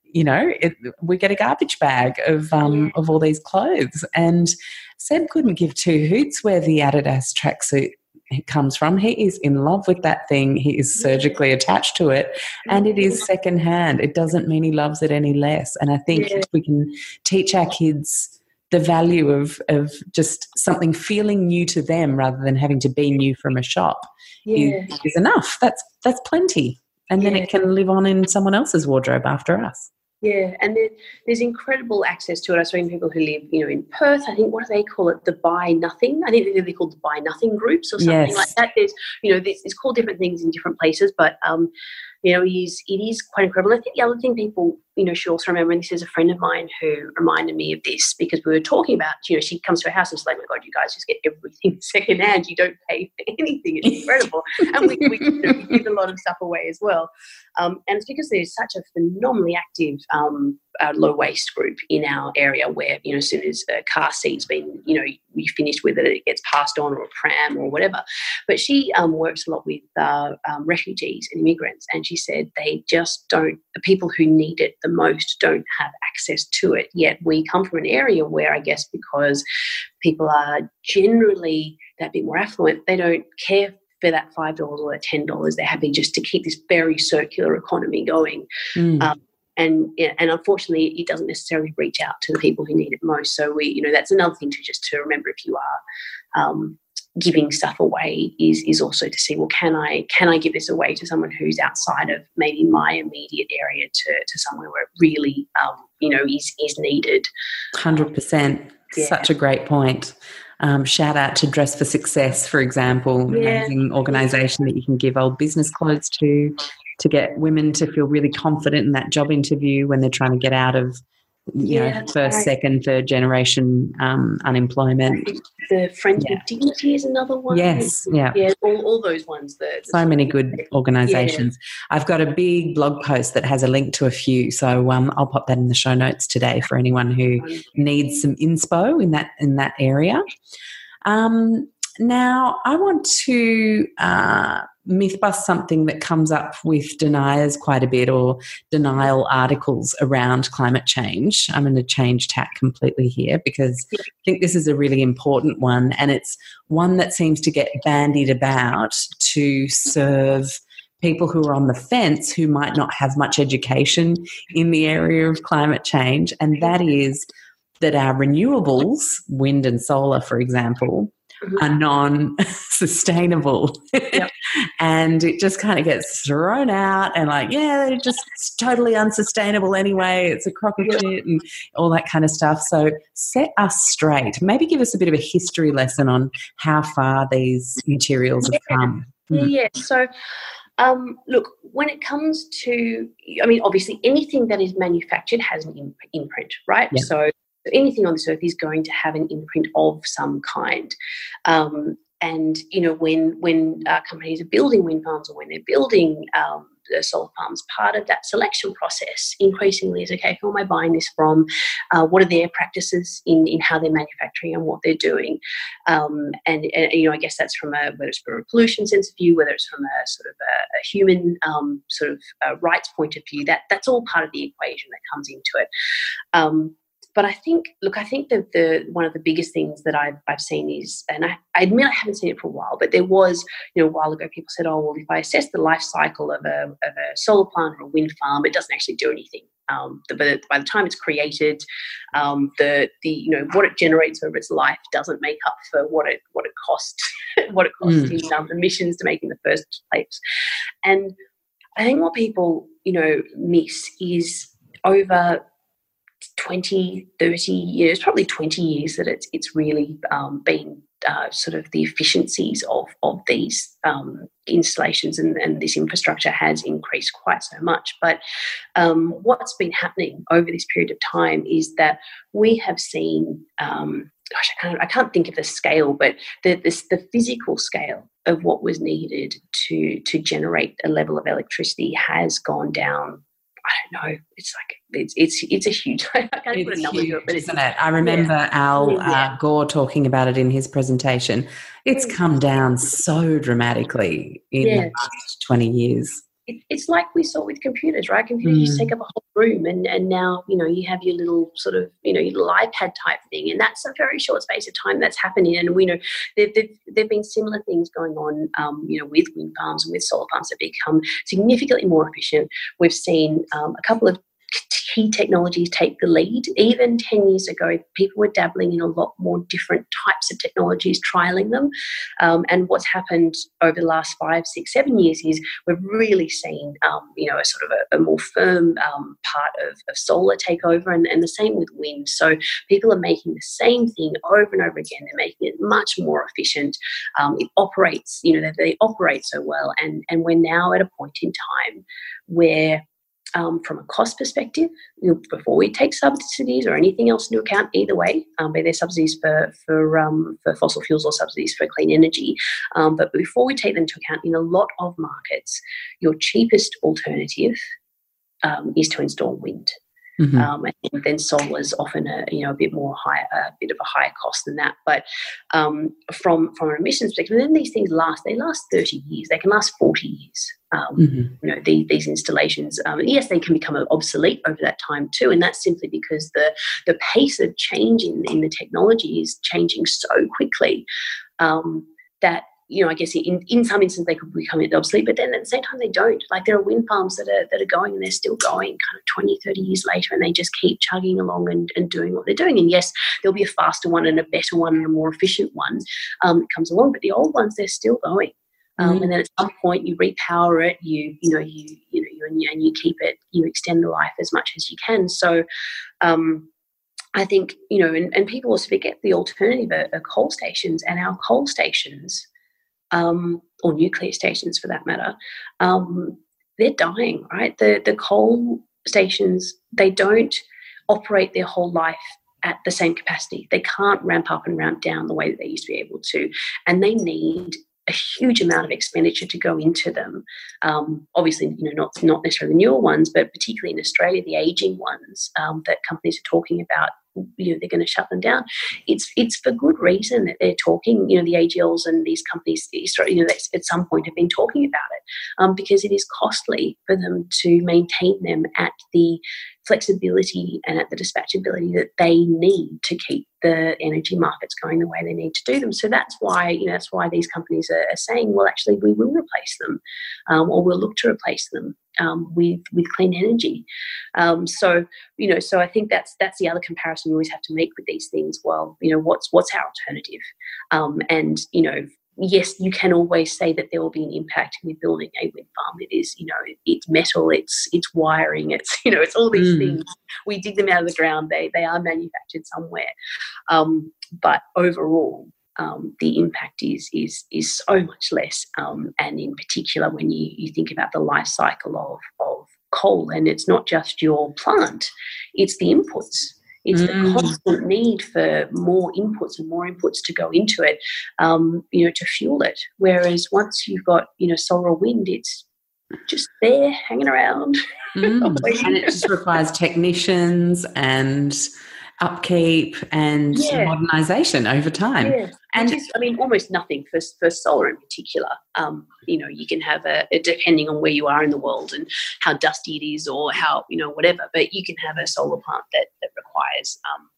you know, it, we get a garbage bag of um, of all these clothes. And Seb couldn't give two hoots where the Adidas tracksuit comes from. He is in love with that thing. He is surgically attached to it, and it is secondhand. It doesn't mean he loves it any less. And I think yeah. we can teach our kids the value of of just something feeling new to them rather than having to be new from a shop yeah. is, is, enough. That's that's plenty, and yeah. then it can live on in someone else's wardrobe after us. Yeah, and there, there's incredible access to it. I've seen people who live, you know, in Perth. I think what do they call it? The Buy Nothing. I think they're called the Buy Nothing groups or something yes. like that. There's, you know, there's, it's called different things in different places, but um, you know, it is it is quite incredible. I think the other thing people you know, she also remember, and this is a friend of mine who reminded me of this because we were talking about, you know, she comes to her house and she's like, oh my God, you guys just get everything secondhand. You don't pay for anything. It's incredible. and we, we, you know, we, give a lot of stuff away as well. Um, and it's because there's such a phenomenally active um, uh, low waste group in our area where, you know, as soon as a car seat's been, you know, you finished with it, it gets passed on or a pram or whatever. But she um, works a lot with uh, um, refugees and immigrants. And she said they just don't, the people who need it the most don't have access to it. Yet we come from an area where I guess because people are generally that bit more affluent, they don't care for that $5 or that $10. They're happy just to keep this very circular economy going. Mm. Um, and and unfortunately it doesn't necessarily reach out to the people who need it most so we you know that's another thing to just to remember if you are um, giving stuff away is is also to see well can I can I give this away to someone who's outside of maybe my immediate area to to somewhere where it really um, you know is is needed. Hundred percent. Such a great point. Um, shout out to Dress for Success, for example, yeah. amazing organisation that you can give old business clothes to to get women to feel really confident in that job interview when they're trying to get out of you yeah, know, first, right. second, third generation um, unemployment. The Friends yeah. with Dignity is another one. Yes, yeah, yeah, all, all those ones. The so many good organisations. Yeah. I've got a big blog post that has a link to a few, so um, I'll pop that in the show notes today for anyone who needs some inspo in that in that area. Um, now, I want to uh, myth bust something that comes up with deniers quite a bit or denial articles around climate change. I'm going to change tack completely here because I think this is a really important one and it's one that seems to get bandied about to serve people who are on the fence who might not have much education in the area of climate change and that is that our renewables wind and solar for example mm-hmm. are non sustainable. Yep. and it just kind of gets thrown out and like, yeah, they're just totally unsustainable anyway. It's a crock of yep. shit and all that kind of stuff. So set us straight. Maybe give us a bit of a history lesson on how far these materials have come. Mm. Yeah. So um, look, when it comes to, I mean, obviously anything that is manufactured has an imprint, right? So anything on this earth is going to have an imprint of some kind. Um, and you know, when when uh, companies are building wind farms or when they're building um, solar farms, part of that selection process increasingly is okay, who am I buying this from? Uh, what are their practices in, in how they're manufacturing and what they're doing? Um, and, and, you know, I guess that's from a whether it's from a pollution sense of view, whether it's from a sort of a, a human um, sort of uh, rights point of view. That that's all part of the equation that comes into it. But I think, look, I think that the one of the biggest things that I've, I've seen is, and I, I, admit I haven't seen it for a while, but there was, you know, a while ago, people said, oh, well, if I assess the life cycle of a, of a solar plant or a wind farm, it doesn't actually do anything. Um, the, but by the time it's created, um, the the you know what it generates over its life doesn't make up for what it what it cost what it costs mm. in um, emissions to make in the first place. And I think what people you know miss is over 20, 30 years, probably 20 years that it's, it's really um, been uh, sort of the efficiencies of, of these um, installations and, and, this infrastructure has increased quite so much. But um, what's been happening over this period of time is that we have seen, um, gosh, I can't, I can't think of the scale, but the, this, the physical scale of what was needed to, to generate a level of electricity has gone down I don't know. It's like it's it's it's a huge. I can't it's put a number huge, to it, but isn't it? I remember yeah. Al uh, Gore talking about it in his presentation. It's come down so dramatically in yeah. the last twenty years it, it's like we saw with computers, right? Computers mm. just take up a whole room, and and now you know you have your little sort of you know your little iPad type thing, and that's a very short space of time that's happening. And we know there there've been similar things going on, um, you know, with wind farms and with solar farms that become significantly more efficient. We've seen um, a couple of key technologies take the lead. Even 10 years ago, people were dabbling in a lot more different types of technologies, trialing them. Um, and what's happened over the last five, six, seven years is we've really seen, um, you know, a sort of a, a more firm um, part of, of, solar take over, and, and the same with wind. So people are making the same thing over and over again. They're making it much more efficient. Um, it operates, you know, they, they operate so well. And, and we're now at a point in time where um, from a cost perspective, before we take subsidies or anything else into account, either way, um, be there subsidies for for um, for fossil fuels or subsidies for clean energy, um, but before we take them into account, in a lot of markets, your cheapest alternative um, is to install wind. Mm-hmm. Um, and then solar is often a you know a bit more high, a bit of a higher cost than that. But um, from from an emissions perspective, then these things last. They last thirty years. They can last forty years. Um, mm-hmm. You know the, these installations. Um, yes, they can become obsolete over that time too, and that's simply because the the pace of change in, in the technology is changing so quickly um, that you know, I guess in, in some instances they could become obsolete, but then at the same time they don't. Like there are wind farms that are that are going and they're still going kind of 20, 30 years later and they just keep chugging along and, and doing what they're doing. And yes, there'll be a faster one and a better one and a more efficient one um, that comes along, but the old ones they're still going. Um, mm-hmm. And then at some point you repower it, you you know you you know you and, you and you keep it, you extend the life as much as you can. So um, I think you know, and, and people also forget the alternative are, are coal stations, and our coal stations um, or nuclear stations for that matter, um, they're dying, right? The, the coal stations, they don't operate their whole life at the same capacity. They can't ramp up and ramp down the way that they used to be able to. And they need a huge amount of expenditure to go into them. Um, obviously, you know, not not necessarily the newer ones, but particularly in Australia, the aging ones um, that companies are talking about you know they're going to shut them down. It's it's for good reason that they're talking. You know the AGLs and these companies, you know, at some point have been talking about it um, because it is costly for them to maintain them at the flexibility and at the dispatchability that they need to keep the energy markets going the way they need to do them. So that's why you know that's why these companies are, are saying, well, actually, we will replace them, um, or we'll look to replace them um, with with clean energy. Um, so you know, so I think that's that's the other comparison you always have to make with these things. Well, you know, what's what's our alternative? Um, and you know, yes, you can always say that there will be an impact with building a wind farm. It is, you know, it's metal, it's it's wiring, it's you know, it's all these mm. things. We dig them out of the ground. They they are manufactured somewhere. Um, but overall, um, the impact is is is so much less. Um, and in particular, when you you think about the life cycle of of coal, and it's not just your plant, it's the inputs. It's mm. the constant need for more inputs and more inputs to go into it, um, you know, to fuel it. Whereas once you've got, you know, solar or wind, it's just there hanging around. Mm. and it just requires technicians and upkeep and yeah. modernization over time. Yeah. And is, I mean, almost nothing for, for solar in particular. Um, you know, you can have a, depending on where you are in the world and how dusty it is or how, you know, whatever, but you can have a solar plant that, that requires, um,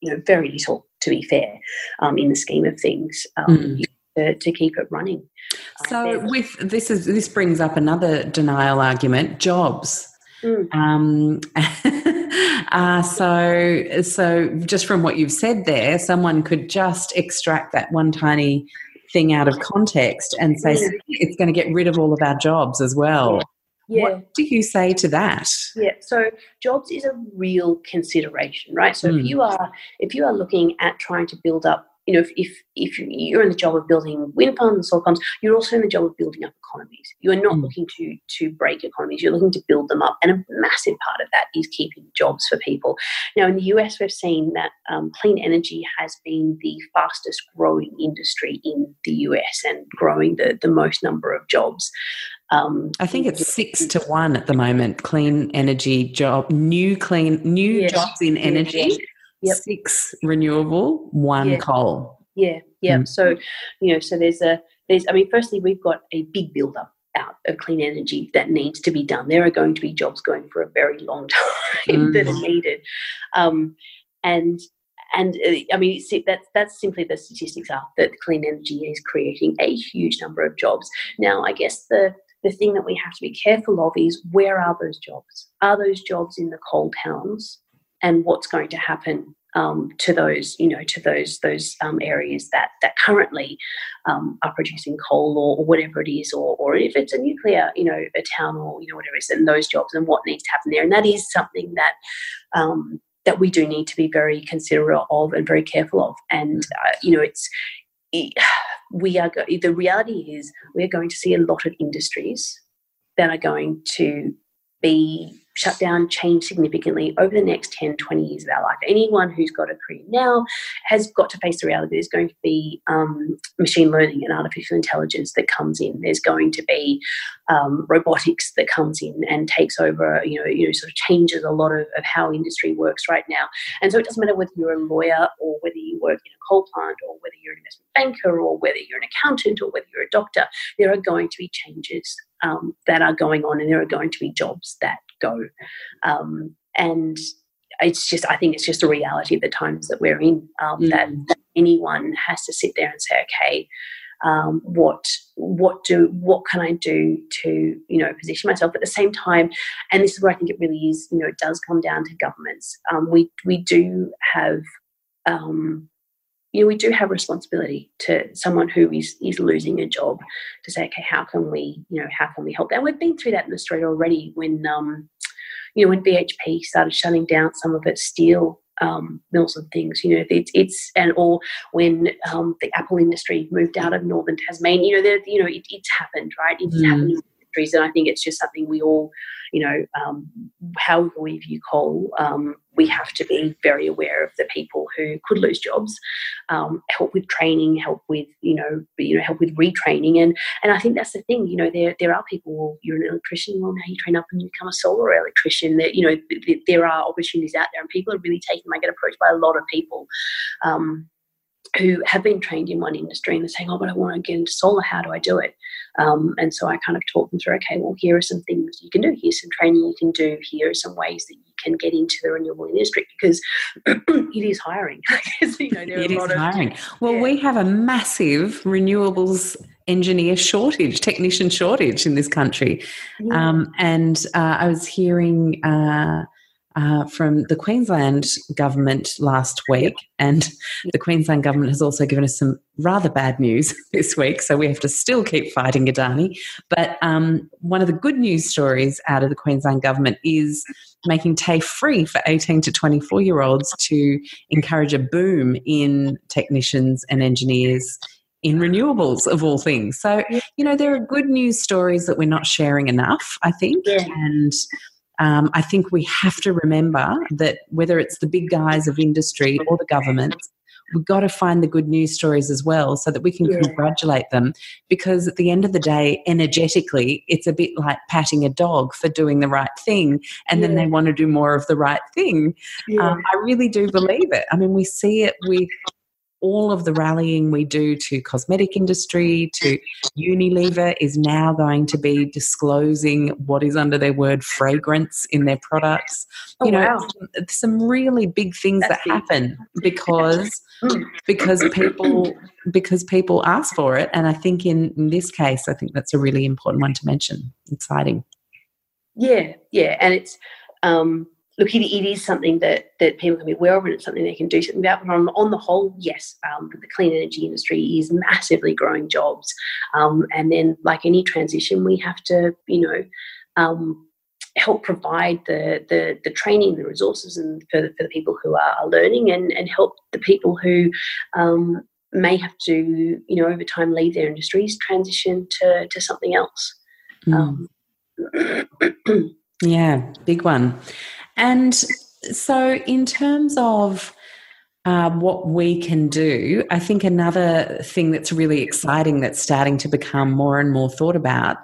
you know, very little to be fair um, in the scheme of things. Mm. To, to, keep it running. Uh, so, with this is this brings up another denial argument: jobs. Mm. Um, uh, so, so just from what you've said there, someone could just extract that one tiny thing out of context and say yeah. it's going to get rid of all of our jobs as well. Yeah. What do you say to that? Yeah, so jobs is a real consideration, right? So mm. if you are if you are looking at trying to build up you know, if, if, if you're in the job of building wind farms and solar farms, you're also in the job of building up economies. You are not mm. looking to to break economies. You're looking to build them up, and a massive part of that is keeping jobs for people. Now, in the US, we've seen that um, clean energy has been the fastest growing industry in the US and growing the the most number of jobs. Um, I think it's six to one at the moment. Clean energy job, new clean new yes. jobs in energy. Yes yep. six renewable, one yeah. coal. Yeah, yeah. Mm. So, you know, so there's a there's I mean, firstly, we've got a big build up out of clean energy that needs to be done. There are going to be jobs going for a very long time mm. that are needed, um, and and uh, I mean that's that's simply the statistics are that clean energy is creating a huge number of jobs. Now, I guess the the thing that we have to be careful of is where are those jobs? Are those jobs in the coal towns? And what's going to happen um, to those, you know, to those those um, areas that that currently um, are producing coal or, or, whatever it is, or, or if it's a nuclear, you know, a town or you know whatever it is, and those jobs and what needs to happen there, and that is something that um, that we do need to be very considerate of and very careful of, and uh, you know, it's. It, we are go- the reality is we are going to see a lot of industries that are going to be shut down, change significantly over the next 10, 20 years of our life. Anyone who's got a career now has got to face the reality there's going to be um, machine learning and artificial intelligence that comes in. There's going to be um, robotics that comes in and takes over, you know, you know, sort of changes a lot of, of how industry works right now. And so it doesn't matter whether you're a lawyer or whether you work in a coal plant or whether you're an investment banker or whether you're an accountant or whether you're a doctor, there are going to be changes um, that are going on and there are going to be jobs that go. Um, and it's just, I think it's just a reality of the times that we're in um, mm. that, that, anyone has to sit there and say, okay, um, what what do what can I do to you know position myself at the same time and this is where I think it really is you know it does come down to governments um, we we do have um, you know we do have responsibility to someone who is is losing a job to say okay how can we you know how can we help and we've been through that in Australia already when um, you know, when BHP started shutting down some of its steel um, mills and things, you know, it's, it's and or when um, the Apple industry moved out of northern Tasmania, you know, you know, it, it's happened, right? It's mm. happened And I think it's just something we all, you know, um, how we view coal, um, we have to be very aware of the people who could lose jobs, um, help with training, help with, you know, you know, help with retraining. And and I think that's the thing, you know, there there are people, well, you're an electrician, well, now you train up and you become a solar electrician. That, you know, th- there are opportunities out there and people are really taking, I get approached by a lot of people. Um, who have been trained in one industry and they're saying, Oh, but I want to get into solar. How do I do it? Um, and so I kind of talk them through, okay, well, here are some things you can do. Here's some training you can do. Here are some ways that you can get into the renewable industry because it is hiring. you know, it is hiring. Of, well, yeah. we have a massive renewables engineer shortage, technician shortage in this country. Yeah. Um, and uh, I was hearing. Uh, uh, from the Queensland government last week, and the Queensland government has also given us some rather bad news this week, so we have to still keep fighting Adani. But um, one of the good news stories out of the Queensland government is making TAFE free for 18 to 24 year olds to encourage a boom in technicians and engineers in renewables of all things. So, you know, there are good news stories that we're not sharing enough, I think. Yeah. And um, I think we have to remember that whether it's the big guys of industry or the government, we've got to find the good news stories as well so that we can yeah. congratulate them because at the end of the day energetically it's a bit like patting a dog for doing the right thing and yeah. then they want to do more of the right thing yeah. um, i really do believe it i mean we see it with all of the rallying we do to cosmetic industry to unilever is now going to be disclosing what is under their word fragrance in their products. Oh, you know wow. some, some, really big things That's that happen because mm. because people because people ask for it. And i think in, in this case i think that's a really important one to mention. Exciting. Yeah yeah. And it's um look, it, it is something that, that people can be aware of and it's something they can do something about. But on, on the whole, yes, um, the clean energy industry is massively growing jobs. Um, and then, like any transition, we have to, you know, um, help provide the, the, the training, the resources, and for the, for the people who are learning, and, and help the people who um, may have to, you know, over time leave their industries, transition to, to something else. Mm. yeah, big one. And so, in terms of uh, what we can do, I think another thing that's really exciting that's starting to become more and more thought about,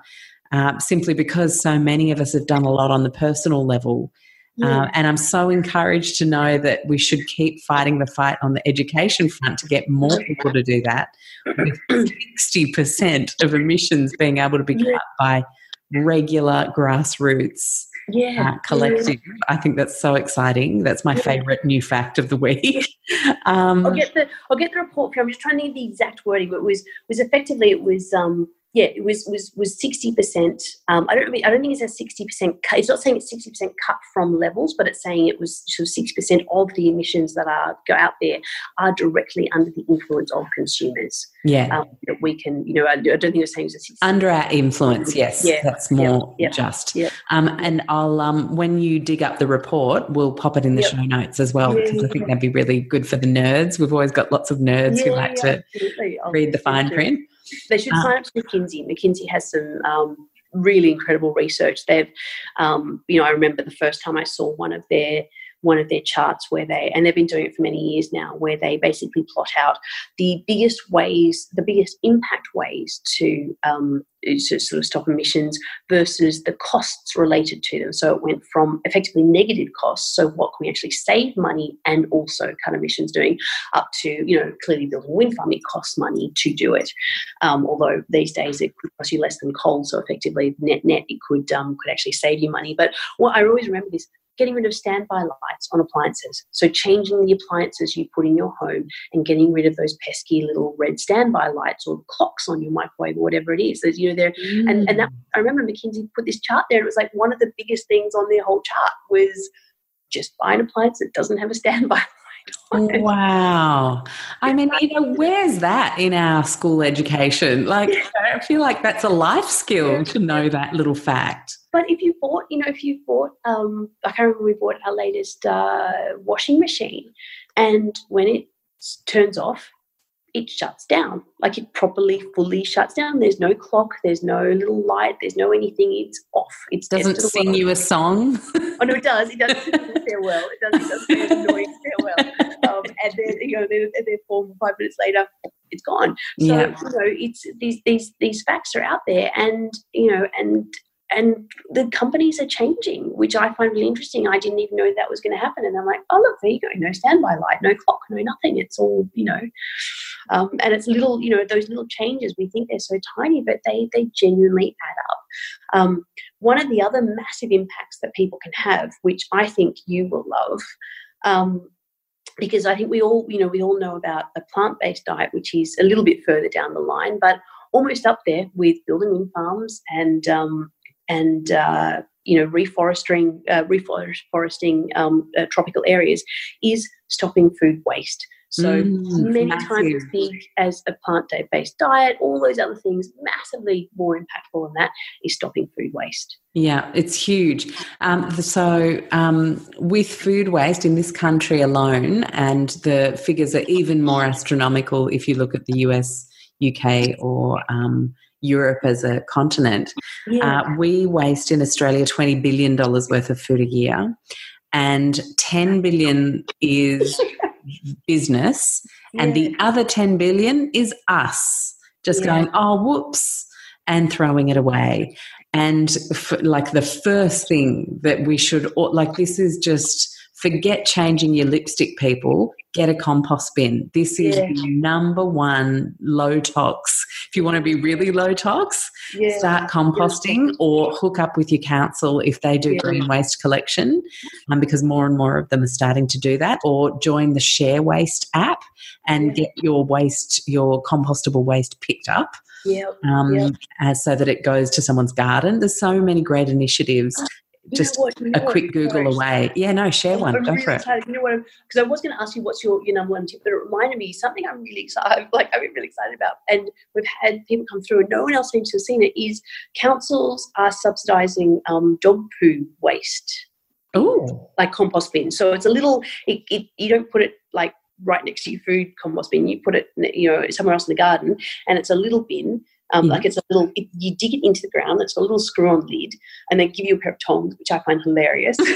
uh, simply because so many of us have done a lot on the personal level. Yeah. Uh, and I'm so encouraged to know that we should keep fighting the fight on the education front to get more people to do that. With 60% of emissions being able to be cut by regular grassroots yeah, uh, collective. Yeah. I think that's so exciting. That's my yeah. favorite new fact of the week. um, I'll get the I'll get the report for you. I'm just trying to get the exact wording, but it was was effectively it was um, yeah, it was was was sixty percent. Um, I don't I don't think it's a sixty percent. It's not saying it's sixty percent cut from levels, but it's saying it was sort of sixty percent of the emissions that are go out there are directly under the influence of consumers. Yeah, um, that we can, you know, I, I don't think it's saying it's under our influence. Yes, yeah, that's more yeah, just. Yeah. Um, and I'll um when you dig up the report, we'll pop it in the yep. show notes as well because I think that'd be really good for the nerds. We've always got lots of nerds who like to read the fine print. They should sign up to McKinsey. McKinsey has some um, really incredible research. They've, um, you know, I remember the first time I saw one of their one of their charts where they, and they've been doing it for many years now, where they basically plot out the biggest ways, the biggest impact ways to, um, sort of stop emissions versus the costs related to them. So it went from effectively negative costs, so what can we actually save money and also cut emissions doing, up to, you know, clearly building a wind farm, it costs money to do it. Um, although these days it could cost you less than coal, so effectively net net it could um, could actually save you money. But what I always remember this getting rid of standby lights on appliances. So changing the appliances you put in your home and getting rid of those pesky little red standby lights or clocks on your microwave or whatever it is. There's, you know, there mm. and, and that, I remember McKinsey put this chart there. It was like one of the biggest things on their whole chart was just buy an appliance that doesn't have a standby light. Wow. I mean, you know, where's that in our school education? Like, I feel like that's a life skill to know that little fact. But if you bought, you know, if you bought, um, like I remember we bought our latest uh, washing machine, and when it turns off, it shuts down. Like it properly, fully shuts down. There's no clock. There's no little light. There's no anything. It's off. It doesn't sing you a song. oh no, it does. It does. farewell. It does. It does. Annoying farewell. Um, and then you know, then, then four or five minutes later, it's gone. So yeah. you know, it's these these these facts are out there, and you know, and and the companies are changing, which I find really interesting. I didn't even know that was going to happen, and I'm like, oh look, there you go, no standby light, no clock, no nothing. It's all you know, um, and it's little, you know, those little changes. We think they're so tiny, but they they genuinely add up. Um, one of the other massive impacts that people can have, which I think you will love. Um, because I think we all, you know, we all know about a plant-based diet, which is a little bit further down the line, but almost up there with building wind farms and um, and uh, you know reforesting uh, reforesting um, uh, tropical areas is stopping food waste. So mm, many massive. times as big as a plant-based diet, all those other things, massively more impactful than that is stopping food waste. Yeah, it's huge. Um, so, um, with food waste in this country alone, and the figures are even more astronomical if you look at the US, UK, or um, Europe as a continent. Yeah. Uh, we waste in Australia $20 billion worth of food a year, and 10 billion is business, yeah. and the other 10 billion is us just yeah. going, oh, whoops, and throwing it away. And like the first thing that we should, like, this is just forget changing your lipstick, people. Get a compost bin. This is yeah. number one low tox. If you want to be really low tox, yeah. start composting yeah. or hook up with your council if they do green waste collection, um, because more and more of them are starting to do that. Or join the Share Waste app and get your waste, your compostable waste picked up. Yep, um, yep. so that it goes to someone's garden. There's so many great initiatives just a quick Google first. away. Yeah, no, share one. I'm Go really for excited. it. You know what? Because I was going to ask you what's your, your number one tip, but it reminded me something I'm really excited. Like I'm really excited about, and we've had people come through, and no one else seems to have seen it. Is councils are subsidising um, dog poo waste. Oh, like compost bins. So it's a little. It, it, you don't put it like right next to your food compost bin. You put it, you know, somewhere else in the garden, and it's a little bin um, mm. Like it's a little, it, you dig it into the ground, it's a little screw on lid, and they give you a pair of tongs, which I find hilarious.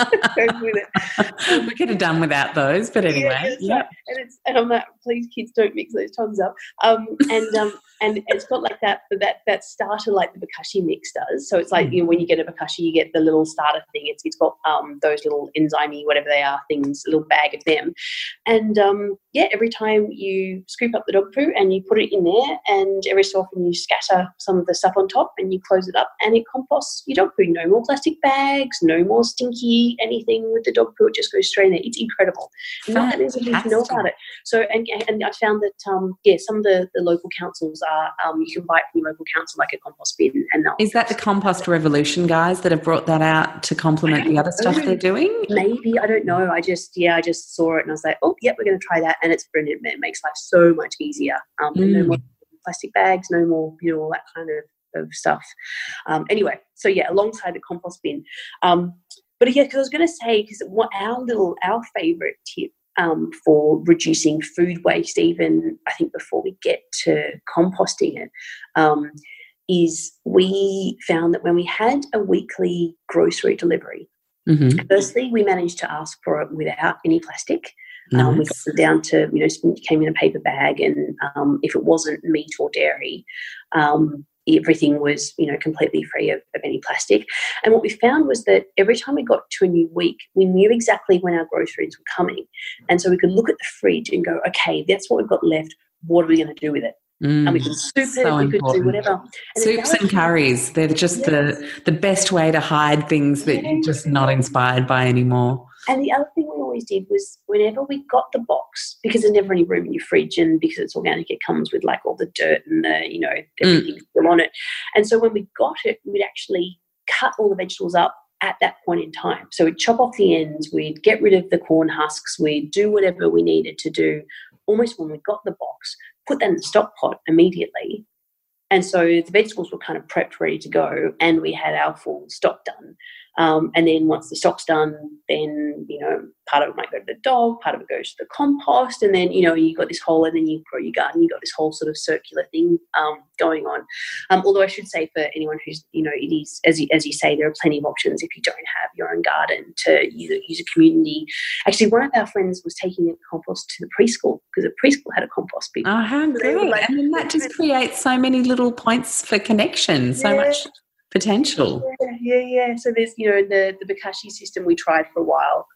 we could have done without those, but anyway. Yeah, yep. and, it's, and I'm like, please, kids, don't mix those tongs up. Um, and um, and it's got like that that that starter like the bokashi mix does. So it's like mm. you know when you get a bokashi, you get the little starter thing. It's it's got um, those little enzyme whatever they are things, a little bag of them, and um, yeah, every time you scoop up the dog poo and you put it in there, and every so often you scatter some of the stuff on top and you close it up, and it composts your dog poo. No more plastic bags, no more stinky anything with the dog poo. It just goes straight in there. It's incredible. Not that easy to know about it. So and and I found that um, yeah, some of the the local councils are um, you can buy it from your local council like a compost bin. And is that the compost revolution guys that have brought that out to complement the other stuff they're doing? Maybe I don't know. I just yeah, I just saw it and I was like, oh, yeah, we're going to try that, and it's brilliant. It makes life so much easier. Um, mm. No more plastic bags, no more you know all that kind of of stuff. Um, anyway, so yeah, alongside the compost bin. Um, but yeah, because I was going to say, because what our little our favorite tip um, for reducing food waste, even I think before we get to composting it, um, is we found that when we had a weekly grocery delivery, mm-hmm. firstly, we managed to ask for it without any plastic. Nice. Um, we got it down to, you know, came in a paper bag, and um, if it wasn't meat or dairy, um, everything was, you know, completely free of, of, any plastic. And what we found was that every time we got to a new week, we knew exactly when our groceries were coming. And so we could look at the fridge and go, okay, that's what we've got left. What are we going to do with it? Mm, and we could soup so it, we important. could do whatever. And Soups and curries, they're just yes. the, the best way to hide things that you're just not inspired by anymore. And the other thing we always did was whenever we got the box, because there's never any room in your fridge, and because it's organic, it comes with like all the dirt and the, you know, mm. everything mm. still on it. And so when we got it, we'd actually cut all the vegetables up at that point in time. So we'd chop off the ends, we'd get rid of the corn husks, we'd do whatever we needed to do almost when we got the box put that in the stock pot immediately. And so the vegetables were kind of prepped, ready to go, and we had our full stock done. Um, and then once the stock's done, then you know part of it might go to the dog, part of it goes to the compost, and then you know you've got this whole, and then you grow your garden. You got this whole sort of circular thing um, going on. Um, although I should say for anyone who's you know it is as you, as you say, there are plenty of options if you don't have your own garden to use, use a community. Actually, one of our friends was taking the compost to the preschool because the preschool had a compost bin. Oh, how good! Like, and then that just creates so many little points for connection. So yeah. much potential. Yeah, yeah, yeah. So there's, you know, the the Bokashi system we tried for a while.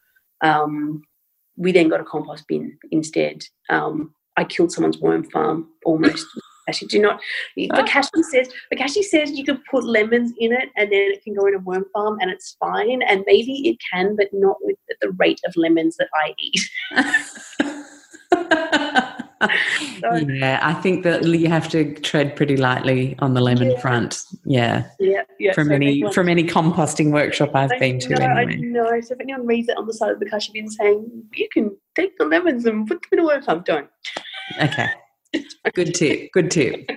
Um, we then got a compost bin instead. Um, I killed someone's worm farm almost. Actually, do not. Bokashi says Bokashi says you can put lemons in it and then it can go in a worm farm and it's fine. And maybe it can, but not with the rate of lemons that I eat. yeah, I think that you have to tread pretty lightly on the lemon yeah. front. Yeah. Yeah. yeah. From so any anyone, from any composting workshop I've I been to know, anyway. No, so if anyone reads it on the side of the Bokashi bin saying you can take the lemons and put them in a worm farm, don't. Okay. Good tip. Good tip.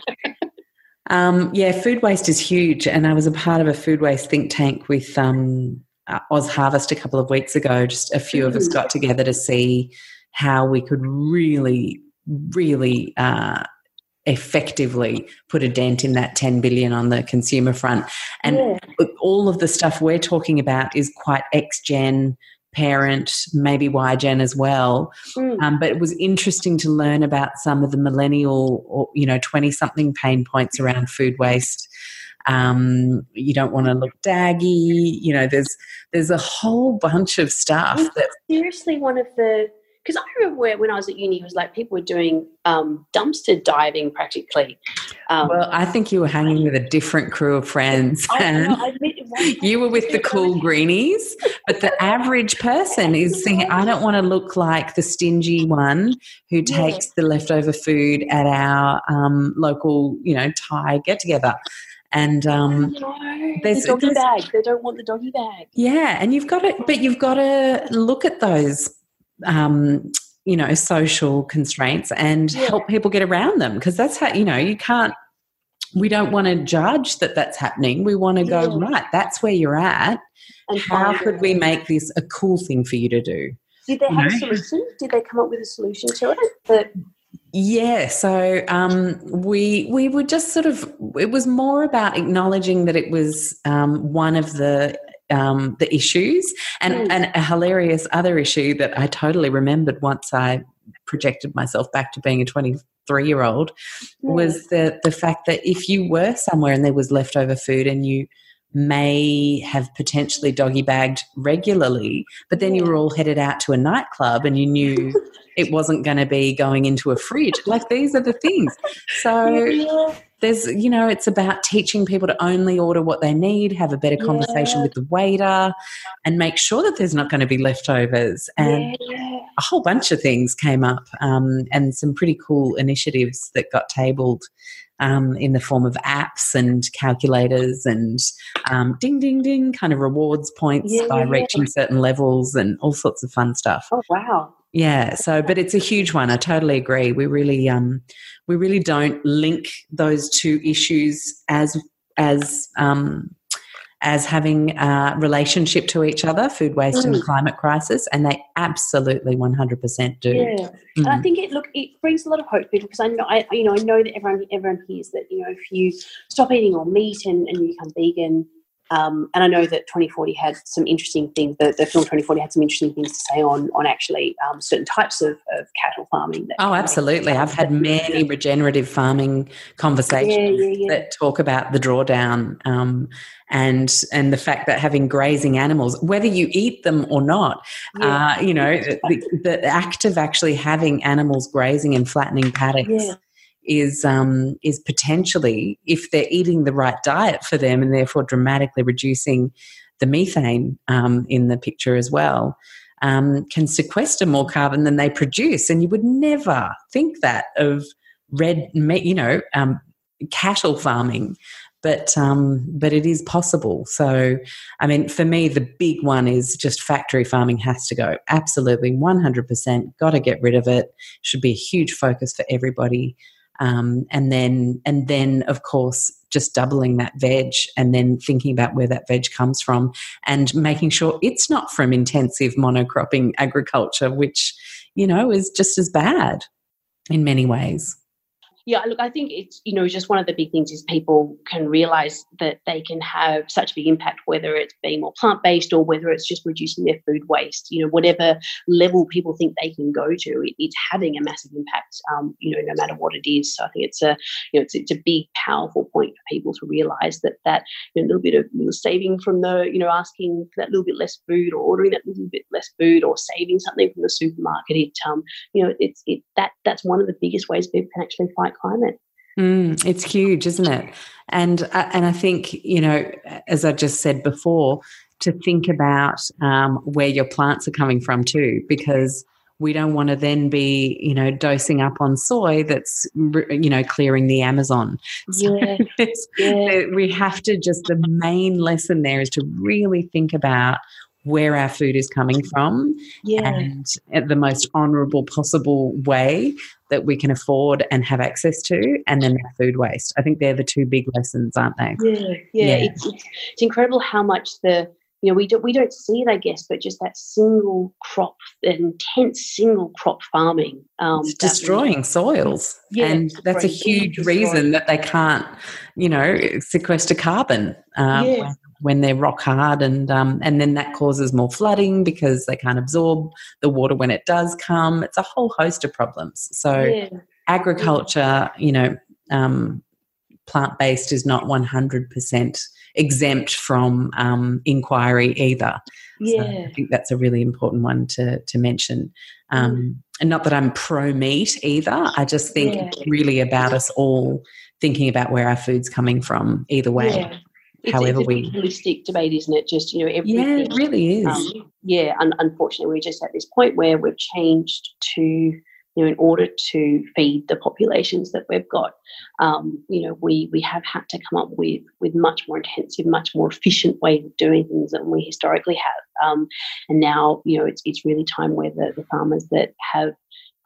Um, yeah, food waste is huge, and I was a part of a food waste think tank with um, uh, Oz Harvest a couple of weeks ago. Just a few of us mm. got together to see how we could really really uh, effectively put a dent in that 10 billion on the consumer front. And yeah. all of the stuff we're talking about is quite X gen parent, maybe Y Gen as well. Mm. Um, but it was interesting to learn about some of the millennial or, you know, 20 something pain points around food waste. Um, you don't want to look daggy. You know, there's there's a whole bunch of stuff that seriously one of the because I remember when I was at uni, it was like people were doing um, dumpster diving practically. Um, well, I think you were hanging with a different crew of friends. I, you were with the cool greenies, but the average person is saying, I don't want to look like the stingy one who takes yeah. the leftover food at our um, local, you know, Thai get together. And um, there's the doggy there's, bag. They don't want the doggy bag. Yeah, and you've got to, but you've got to look at those um, you know social constraints and yeah. help people get around them. Because that's how you know you can't we don't want to judge that that's happening. We want to yeah. go right that's where you're at. And how could we make this a cool thing for you to do? Did they have know? a solution? Did they come up with a solution to it? That yeah, so um, we we were just sort of it was more about acknowledging that it was um, one of the um, the issues. And, mm. and a hilarious other issue that I totally remembered once I projected myself back to being a 23 year old mm. was the, the fact that if you were somewhere and there was leftover food and you may have potentially doggy bagged regularly, but then you were all headed out to a nightclub and you knew it wasn't going to be going into a fridge. Like these are the things. So there's you know it's about teaching people to only order what they need have a better conversation yeah. with the waiter and make sure that there's not going to be leftovers and yeah. a whole bunch of things came up um, and some pretty cool initiatives that got tabled um, in the form of apps and calculators and um, ding ding ding kind of rewards points yeah. by reaching certain levels and all sorts of fun stuff. Oh wow. Yeah so but it's a huge one. I totally agree. We really um we really don't link those two issues as as um as having a relationship to each other, food waste mm. and climate crisis, and they absolutely 100% do. Yeah, mm. and I think it look it brings a lot of hope to people because I know I you know I know that everyone everyone hears that you know if you stop eating all meat and, and you become vegan, um, and I know that 2040 had some interesting things. The, the, film 2040 had some interesting things to say on on actually um, certain types of, of cattle farming. oh, absolutely! I've had many regenerative farming conversations yeah, yeah, yeah. that talk about the drawdown um, and and the fact that having grazing animals, whether you eat them or not, uh, you know, the, the, act of actually having animals grazing and flattening paddocks is um, is potentially if they're eating the right diet for them and therefore dramatically reducing the methane um, in the picture as well um, can sequester more carbon than they produce and you would never think that of red meat, you know um, cattle farming but um, but it is possible. So, I mean, for me, the big one is just factory farming has to go. Absolutely, one hundred percent. Got to get rid of it. Should be a huge focus for everybody um, and then and then of course just doubling that veg and then thinking about where that veg comes from and making sure it's not from intensive monocropping agriculture which you know is just as bad in many ways yeah, look, I think it's, you know, just one of the big things is people can realize that they can have such a big impact, whether it's being more plant based or whether it's just reducing their food waste, you know, whatever level people think they can go to, it, it's having a massive impact, um, you know, no matter what it is. So I think it's a, you know, it's, it's a big, powerful point for people to realize that that you know, a little bit of you know, saving from the, you know, asking for that little bit less food or ordering that little bit less food or saving something from the supermarket, it, um, you know, it's, it, that, that's one of the biggest ways people can actually fight climate. Mm, it's huge, isn't it? And uh, and I think you know, as I just said before, to think about um, where your plants are coming from too, because we don't want to then be you know dosing up on soy that's you know clearing the Amazon. So yeah. we have to just the main lesson there is to really think about where our food is coming from yeah. and the most honourable possible way that we can afford and have access to, and then the food waste. I think they're the two big lessons, aren't they? Yeah, yeah. yeah. It's, it's, it's incredible how much the you know we don't we don't see it, I guess, but just that single crop, intense single crop farming, um, it's destroying soils, yeah, and that's a huge reason that they can't, you know, sequester carbon. Um, yeah when they're rock hard, and um, and then that causes more flooding because they can't absorb the water when it does come. It's a whole host of problems. So yeah. agriculture, you know, um, plant based is not one hundred percent exempt from um, inquiry either. Yeah. So I think that's a really important one to to mention. Um, mm. And not that I'm pro meat either. I just think yeah. it's really about us all thinking about where our food's coming from either way. Yeah it's, however it's a we holistic debate, isn't it? Just you know, everything. Yeah, it really is. Um, yeah, un- unfortunately, we're just at this point where we've changed to know, in order to feed the populations that we've got, um, you know, we we have had to come up with with much more intensive, much more efficient ways of doing things than we historically have. Um, and now, you know, it's it's really time where the, the farmers that have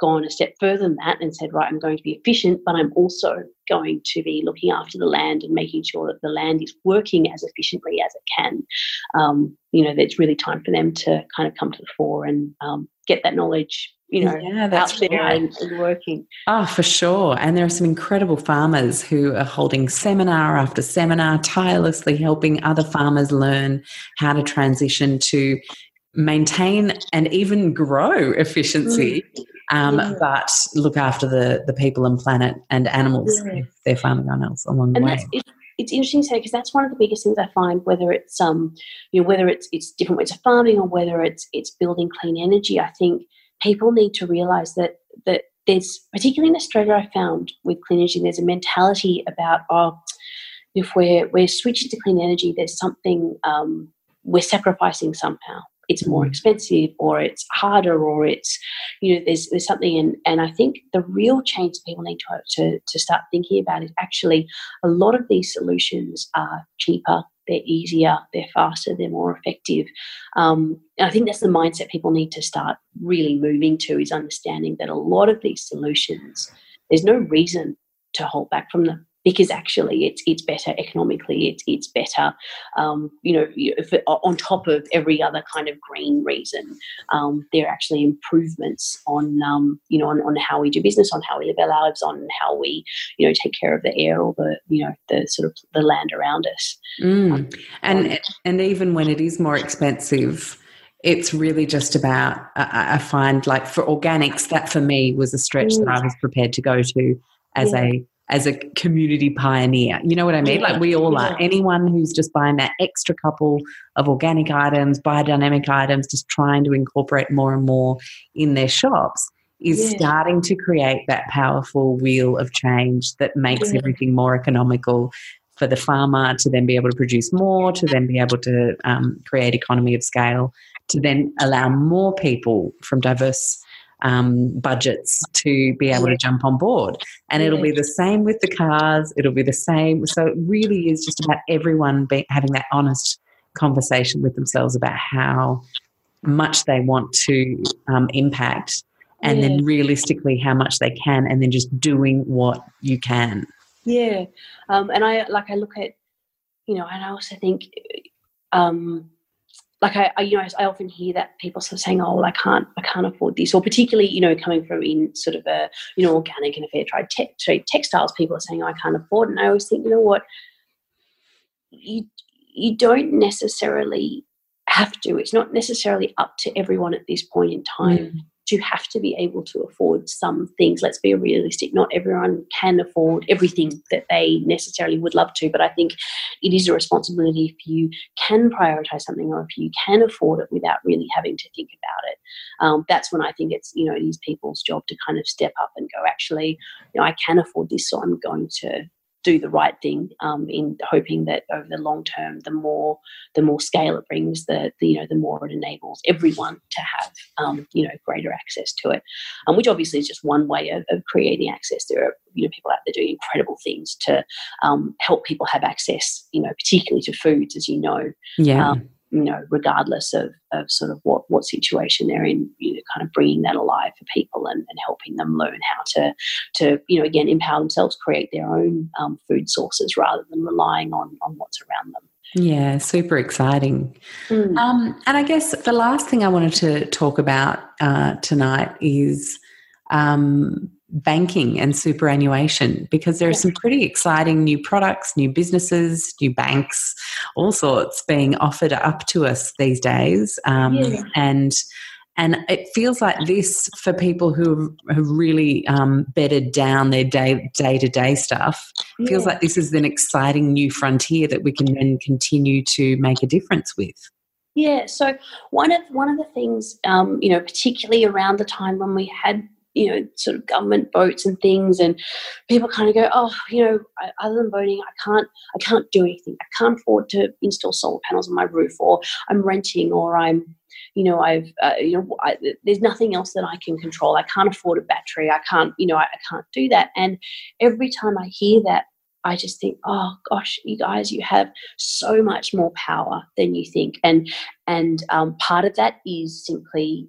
gone a step further than that and said, right, I'm going to be efficient, but I'm also going to be looking after the land and making sure that the land is working as efficiently as it can. Um, you know, it's really time for them to kind of come to the fore and um, get that knowledge you know, yeah, that's out there right. and, and, working. Oh, for sure. And there are some incredible farmers who are holding seminar after seminar, tirelessly helping other farmers learn how to transition to maintain and even grow efficiency mm um, yeah. but look after the the people and planet and animals yeah. if they're farming animals along and the way. And that's it, it's interesting to say because that's one of the biggest things I find, whether it's um, you know, whether it's it's different ways of farming or whether it's it's building clean energy. I think people need to realise that that there's particularly in Australia, I found with clean energy, there's a mentality about oh, if we're we're switching to clean energy, there's something um, we're sacrificing somehow it's more expensive or it's harder or it's you know there's there's something and and I think the real change people need to to, to start thinking about is actually a lot of these solutions are cheaper they're easier they're faster they're more effective. Um, I think that's the mindset people need to start really moving to is understanding that a lot of these solutions there's no reason to hold back from them because actually it's it's better economically it's it's better um, you know if it, on top of every other kind of green reason um, there are actually improvements on um, you know on, on how we do business on how we live our lives on how we you know take care of the air or the you know the sort of the land around us mm. and and even when it is more expensive it's really just about I, I find like for organics that for me was a stretch mm. that I was prepared to go to as yeah. a as a community pioneer. You know what I mean? Yeah. Like we all yeah. are. Anyone who's just buying that extra couple of organic items, biodynamic items, just trying to incorporate more and more in their shops is yeah. starting to create that powerful wheel of change that makes everything more economical for the farmer to then be able to produce more, to then be able to um, create economy of scale, to then allow more people from diverse um, budgets to be able to jump on board. And it'll be the same with the cars, it'll be the same. So it really is just about everyone be, having that honest conversation with themselves about how much they want to um, impact and yeah. then realistically how much they can and then just doing what you can yeah um, and i like i look at you know and i also think um, like I, I, you know I often hear that people sort of saying oh well, I can't I can't afford this or particularly you know coming from in sort of a you know organic and a fair trade, te- textiles people are saying oh, I can't afford it and I always think you know what? You you don't necessarily have to. It's not necessarily up to everyone at this point in time mm you have to be able to afford some things. Let's be realistic. Not everyone can afford everything that they necessarily would love to, but I think it is a responsibility if you can prioritize something or if you can afford it without really having to think about it. Um, that's when I think it's, you know, it is people's job to kind of step up and go, actually, you know, I can afford this, so I'm going to do the right thing um, in hoping that over the long term the more the more scale it brings the, the you know the more it enables everyone to have um, you know greater access to it. Um, which obviously is just one way of, of, creating access. There are you know people out there doing incredible things to um, help people have access you know particularly to foods as you know. Yeah. Um, you know, regardless of, of sort of what, what situation they're in, you know, kind of bringing that alive for people and, and helping them learn how to, to, you know, again, empower themselves, create their own um, food sources rather than relying on, on what's around them. Yeah, super exciting. Mm. Um, and I guess the last thing I wanted to talk about uh, tonight is um, banking and superannuation because there are some pretty exciting new products, new businesses, new banks, all sorts being offered up to us these days. Um, yeah. And and it feels like this for people who have really um, bedded down their day day to day stuff. Yeah. Feels like this is an exciting new frontier that we can then continue to make a difference with. Yeah. So one of one of the things, um, you know, particularly around the time when we had you know, sort of government votes and things, and people kind of go, oh, you know, other than voting, I can't, I can't do anything. I can't afford to install solar panels on my roof, or I'm renting, or I'm, you know, I've, uh, you know, I, there's nothing else that I can control. I can't afford a battery. I can't, you know, I, I can't do that. And every time I hear that, I just think, oh gosh, you guys, you have so much more power than you think, and and um, part of that is simply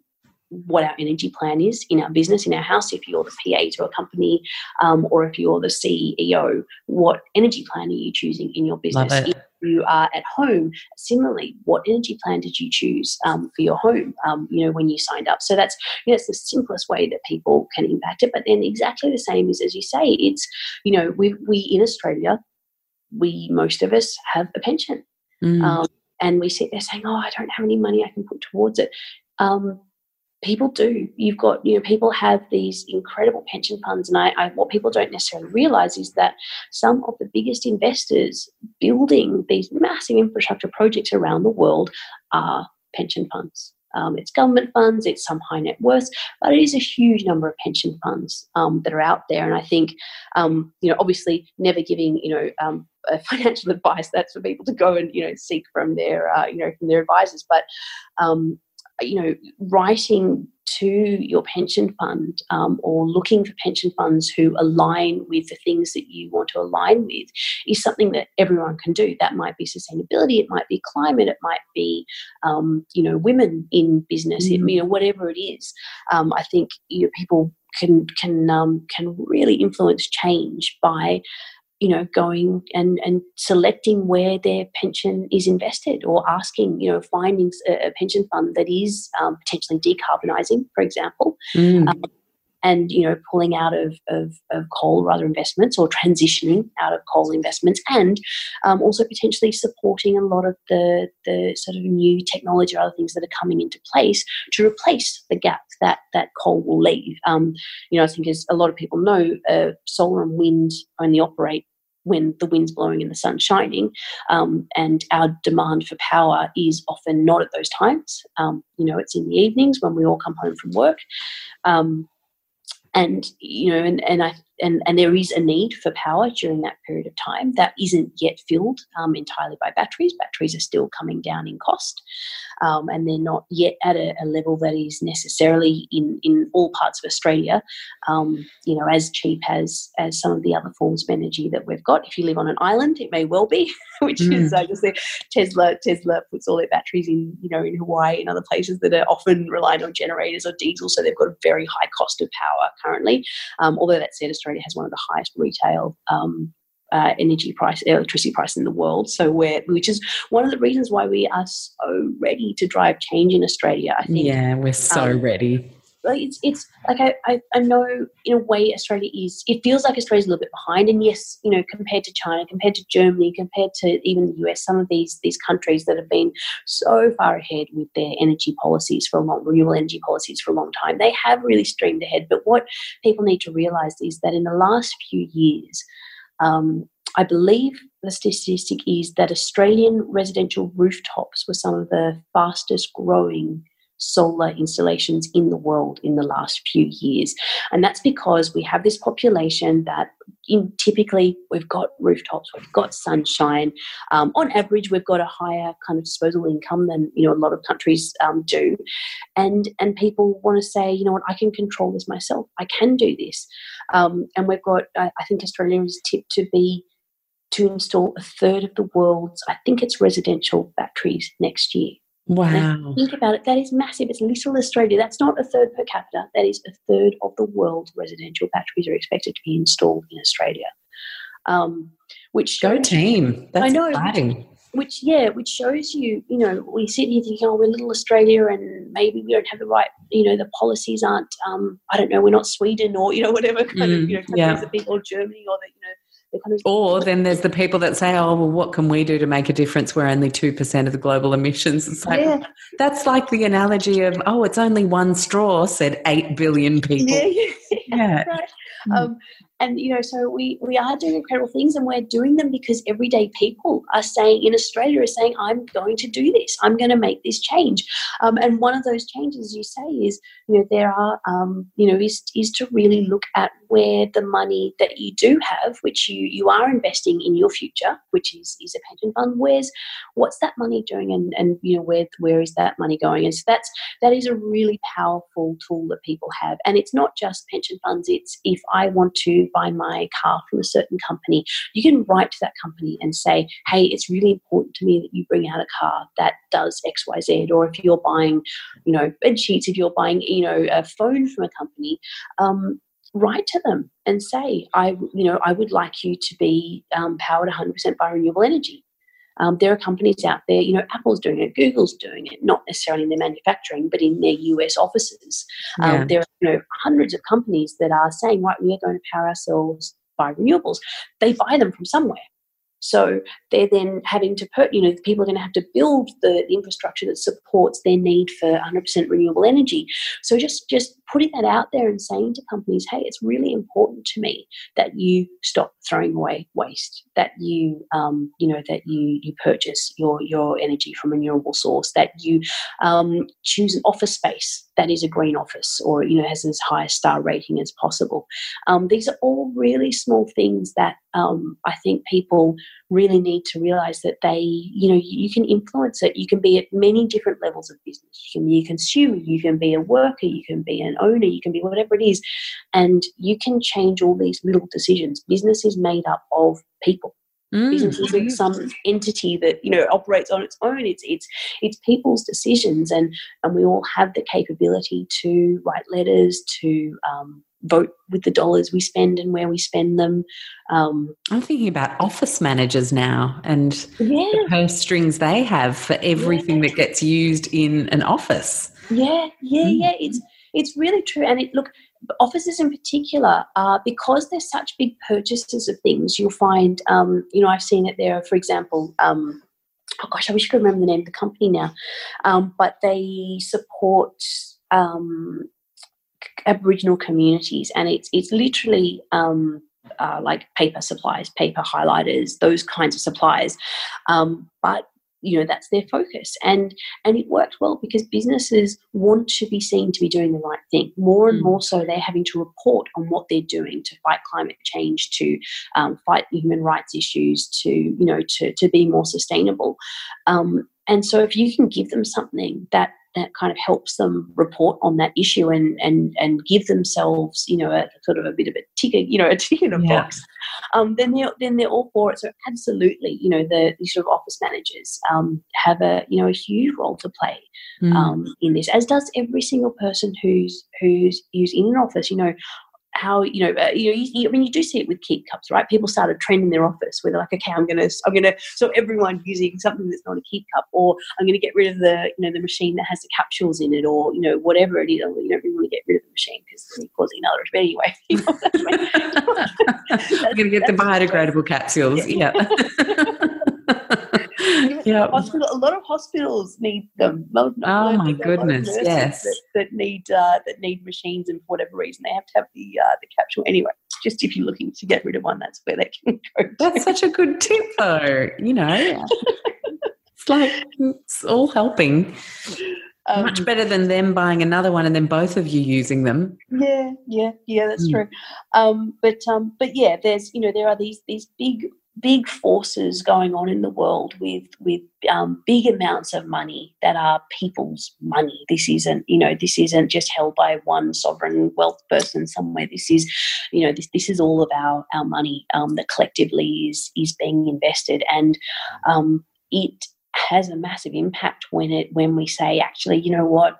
what our energy plan is in our business, in our house. If you're the PA to a company um, or if you're the CEO, what energy plan are you choosing in your business? If you are at home, similarly, what energy plan did you choose um, for your home? Um, you know, when you signed up. So that's you know, it's the simplest way that people can impact it. But then exactly the same is as you say, it's you know, we we in Australia, we most of us have a pension. Mm. Um, and we sit there saying, "Oh, I don't have any money I can put towards it." Um, people do. You've got, you know, people have these incredible pension funds. And I, I, what people don't necessarily realize is that some of the biggest investors building these massive infrastructure projects around the world are pension funds. Um, it's government funds, it's some high net worth, but it is a huge number of pension funds um, that are out there. And I think, um, you know, obviously never giving, you know, um, financial advice. That's for people to go and you know seek from their uh, you know from their advisors. But um, you know, writing to your pension fund um, or looking for pension funds who align with the things that you want to align with is something that everyone can do. That might be sustainability, it might be climate, it might be, um, you know, women in business, mm. it, you know, whatever it is. Um, I think you know, people can can um, can really influence change by you know, going and, and selecting where their pension is invested or asking, you know, finding a, pension fund that is um, potentially decarbonising, for example. Mm. Um, and you know pulling out of, of, of, coal rather investments or transitioning out of coal investments and um, also potentially supporting a lot of the, the sort of new technology or other things that are coming into place to replace the gap that that coal will leave um, you know i think as a lot of people know uh, solar and wind only operate when the wind's blowing and the sun's shining, um, and our demand for power is often not at those times. Um, you know, it's in the evenings when we all come home from work. Um, and you know and, and i and, and there is a need for power during that period of time that isn't yet filled um, entirely by batteries batteries are still coming down in cost um, and they're not yet at a, a, level that is necessarily in, in all parts of Australia, um, you know, as cheap as as some of the other forms of energy that we've got. If you live on an island, it may well be, which mm. is I guess Tesla Tesla puts all their batteries in you know in Hawaii and other places that are often reliant on generators or diesel, so they've got a very high cost of power currently. Um, although that said, Australia has one of the highest retail um, uh, energy price, electricity price in the world. So we're, which is one of the reasons why we are so ready to drive change in Australia. I think. Yeah, we're so um, ready. Like it's, it's like I, I, I know in a way Australia is. It feels like Australia's a little bit behind, and yes, you know, compared to China, compared to Germany, compared to even the US, some of these these countries that have been so far ahead with their energy policies for a long, renewable energy policies for a long time, they have really streamed ahead. But what people need to realise is that in the last few years, um, I believe the statistic is that Australian residential rooftops were some of the fastest growing solar installations in the world in the last few years. And that's because we have this population that in, typically we've got rooftops, we've got sunshine. Um, on average, we've got a higher kind of disposable income than you know a lot of countries um, do, and and people want to say, you know what, I can control this myself. I can do this, um, and we've got. I, I think Australia is tipped to be to install a third of the world's, I think it's residential batteries next year. Wow. Think about it. That is massive. It's little Australia. That's not a third per capita. That is a third of the world's residential batteries are expected to be installed in Australia. Um, which go team. That's I know. Exciting. Which, yeah, which shows you, you know, we sit here thinking, oh, we're little Australia, and maybe we don't have the right, you know, the policies aren't, um, I don't know, we're not Sweden or you know whatever kind mm, of, you know, yeah. big or Germany or the, you know, or then there's the people that say, "Oh, well, what can we do to make a difference? We're only two percent of the global emissions." It's like yeah. that's like the analogy of, "Oh, it's only one straw," said eight billion people. Yeah, yeah. yeah. Right. Mm. Um, and you know so we we are doing incredible things and we're doing them because everyday people are saying in australia are saying i'm going to do this. I'm going to make this change. Um, and one of those changes you say is you know there are um, you know is is to really look at where the money that you do have which you you are investing in your future which is is a pension fund where's what's that money doing and and you know where where is that money going? And so that's that is a really powerful tool that people have. And it's not just pension funds. It's if i want buy my car from a certain company, you can write to that company and say, hey, it's really important to me that you bring out a car that does XYZ. Or if you're buying, you know, bed sheets, if you're buying, you know, a phone from a company, um, write to them and say, I, you know, I would like you to be um, powered 100% by renewable energy. Um, there are companies out there, you know, Apple's doing it, Google's doing it, not necessarily in their manufacturing, but in their US offices. Um, yeah. There are, you know, hundreds of companies that are saying, right, we are going to power ourselves by renewables. They buy them from somewhere. So they're then having to put, you know, people are going to have to build the, infrastructure that supports their need for 100% renewable energy. So just just putting that out there and saying to companies, hey, it's really important to me that you stop throwing away waste, that you, um, you know, that you you purchase your your energy from a renewable source, that you um, choose an office space that is a green office or you know has as high a star rating as possible. Um, these are all really small things that um, I think people really need to realize that they, you know, you can influence it. You can be at many different levels of business. You can be a consumer, you can be a worker, you can be an owner, you can be whatever it is, and you can change all these little decisions. Business is made up of people. Mm. Business isn't some entity that you know operates on its own. It's it's it's people's decisions, and and we all have the capability to write letters, to um, vote with the dollars we spend and where we spend them. Um, I'm thinking about office managers now and yeah. the purse strings they have for everything yeah. that gets used in an office. Yeah, yeah, mm. yeah. It's it's really true. And it look, offices in particular, uh, because they're such big purchases of things, you'll find, um, you know, I've seen it there, for example, um, oh gosh, I wish I could remember the name of the company now, um, but they support um, Aboriginal communities, and it's it's literally um, uh, like paper supplies, paper highlighters, those kinds of supplies. Um, but you know that's their focus. And and it worked well because businesses want to be seen to be doing the right thing. More and mm. more so they're having to report on what they're doing to fight climate change to um, fight human rights issues to you know to, to be more sustainable. Um, and so if you can give them something that that kind of helps them report on that issue and and and give themselves you know a sort of a bit of a ticket you know a ticket in a yeah. box um, then they're then they're all for it so absolutely you know the these sort of office managers um, have a you know a huge role to play mm. um, in this as does every single person who's who's who's in an office you know how you know, uh, you know, you, you, I mean, you do see it with keep cups, right? People started trending their office where they're like, okay, I'm gonna, I'm gonna, so everyone using something that's not a keep cup, or I'm gonna get rid of the, you know, the machine that has the capsules in it, or you know, whatever it is. You don't really want to get rid of the machine because it's causing another. But anyway, you know, I'm gonna get the biodegradable capsules. yeah. yeah. Hospital, a lot of hospitals need them. oh my goodness! Yes, that, that need uh, that need machines, and for whatever reason, they have to have the uh, the capsule. Anyway, just if you're looking to get rid of one, that's where they can go. To. That's such a good tip, though. You know, it's like it's all helping. Um, Much better than them buying another one and then both of you using them. Yeah, yeah, yeah, that's mm. true. Um, but um, but yeah, there's you know there are these these big big forces going on in the world with with um, big amounts of money that are people's money. This isn't you know this isn't just held by one sovereign wealth person somewhere. This is you know this this is all of our our money um, that collectively is is being invested and um, it has a massive impact when it when we say actually you know what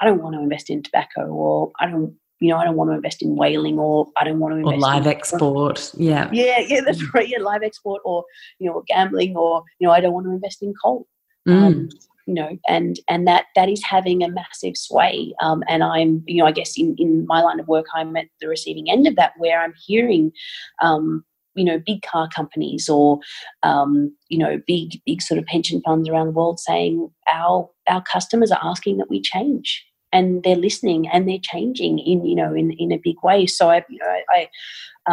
I don't want to invest in tobacco or I don't you know, I don't want to invest in whaling or I don't want to invest or live in export. Yeah. Yeah, yeah, that's right. Yeah, live export or, you know, gambling or, you know, I don't want to invest in coal. Mm. Um, you know, and and that that is having a massive sway. Um, and I'm, you know, I guess in in my line of work, I'm at the receiving end of that, where I'm hearing, um, you know, big car companies or, um, you know, big big sort of pension funds around the world saying our our customers are asking that we change and they're listening and they're changing in you know in in a big way. So I you know I, I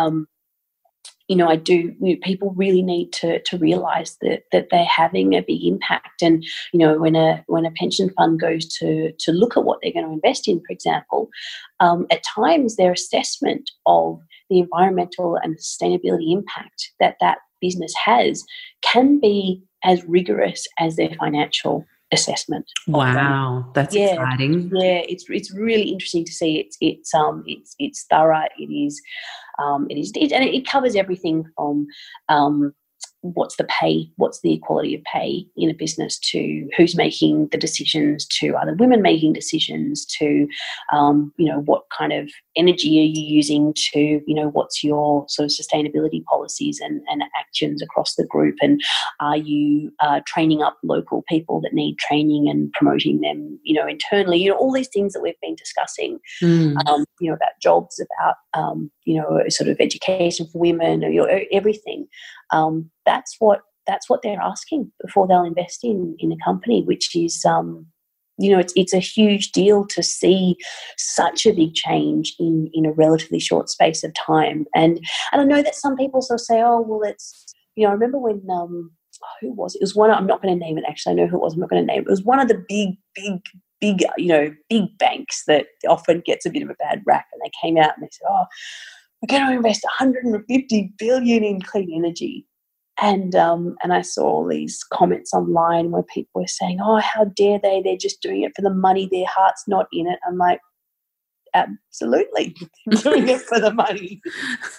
um, you know, I do. You know, people really need to to realise that that they're having a big impact. And you know, when a when a pension fund goes to to look at what they're going to invest in, for example, um, at times their assessment of the environmental and sustainability impact that that business has can be as rigorous as their financial assessment. Wow, that's yeah, exciting. Yeah, it's it's really interesting to see. It's it's um it's it's thorough. It is um it is it, and it covers everything from um what's the pay, what's the equality of pay in a business, to who's making the decisions, to are other women making decisions, to um, you know what kind of energy are you using, to you know what's your sort of sustainability policies and, and actions across the group, and are you uh, training up local people that need training and promoting them, you know, internally, you know, all these things that we've been discussing, mm. um, you know, about jobs, about um, you know, sort of education for women, or you know, everything um, that's what that's what they're asking before they'll invest in in a company, which is um, you know it's it's a huge deal to see such a big change in in a relatively short space of time. And and I know that some people sort of say, oh well, it's you know I remember when um, who was it? It was one. I'm not going to name it. Actually, I know who it was. I'm not going to name it. It was one of the big big big you know big banks that often gets a bit of a bad rap, and they came out and they said, oh we're going to invest 150 billion in clean energy. And um, and I saw all these comments online where people were saying, "Oh, how dare they? They're just doing it for the money. Their heart's not in it." I'm like, absolutely doing it for the money.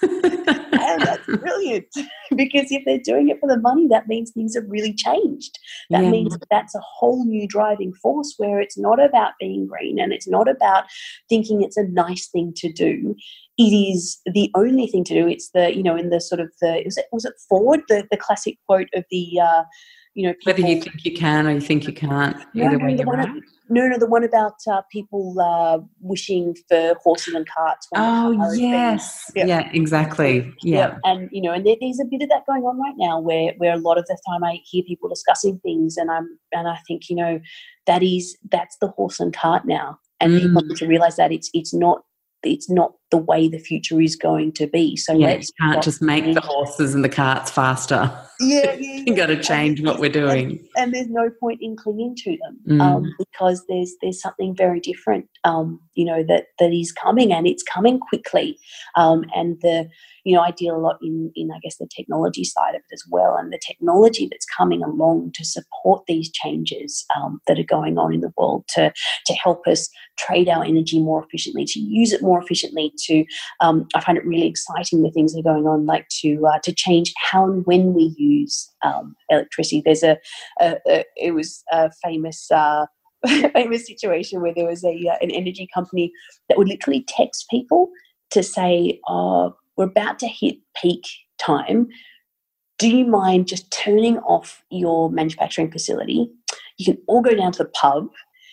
that's brilliant because if they're doing it for the money, that means things have really changed. That yeah. means that's a whole new driving force where it's not about being green and it's not about thinking it's a nice thing to do. It is the only thing to do. It's the you know in the sort of the was it was it Ford the the classic quote of the. Uh, you know, people, whether you think you can or you think you can't, either way you're right. No, no, the one about uh, people uh, wishing for horses and carts. oh, yes. Yeah. yeah. exactly. Yeah. yeah. And, you know, and there, there's a bit of that going on right now where, where a lot of the time I hear people discussing things and I'm, and I think, you know, that is, that's the horse and cart now. And mm. people need to realize that it's, it's not it's not the way the future is going to be. So yeah, you can't just make the horses and the carts faster. Yeah, yeah, you got to change and, what we're doing. And, and, there's no point in clinging to them mm. um, because there's there's something very different, um, you know, that that is coming and it's coming quickly. Um, and the you know, I deal a lot in, in I guess the technology side of it as well, and the technology that's coming along to support these changes um, that are going on in the world to to help us trade our energy more efficiently, to use it more efficiently. To um, I find it really exciting the things that are going on, like to uh, to change how and when we use um, electricity. There's a, a, a, it was a famous. Uh, famous situation where there was a uh, an energy company that would literally text people to say, "Oh, we're about to hit peak time. Do you mind just turning off your manufacturing facility? You can all go down to the pub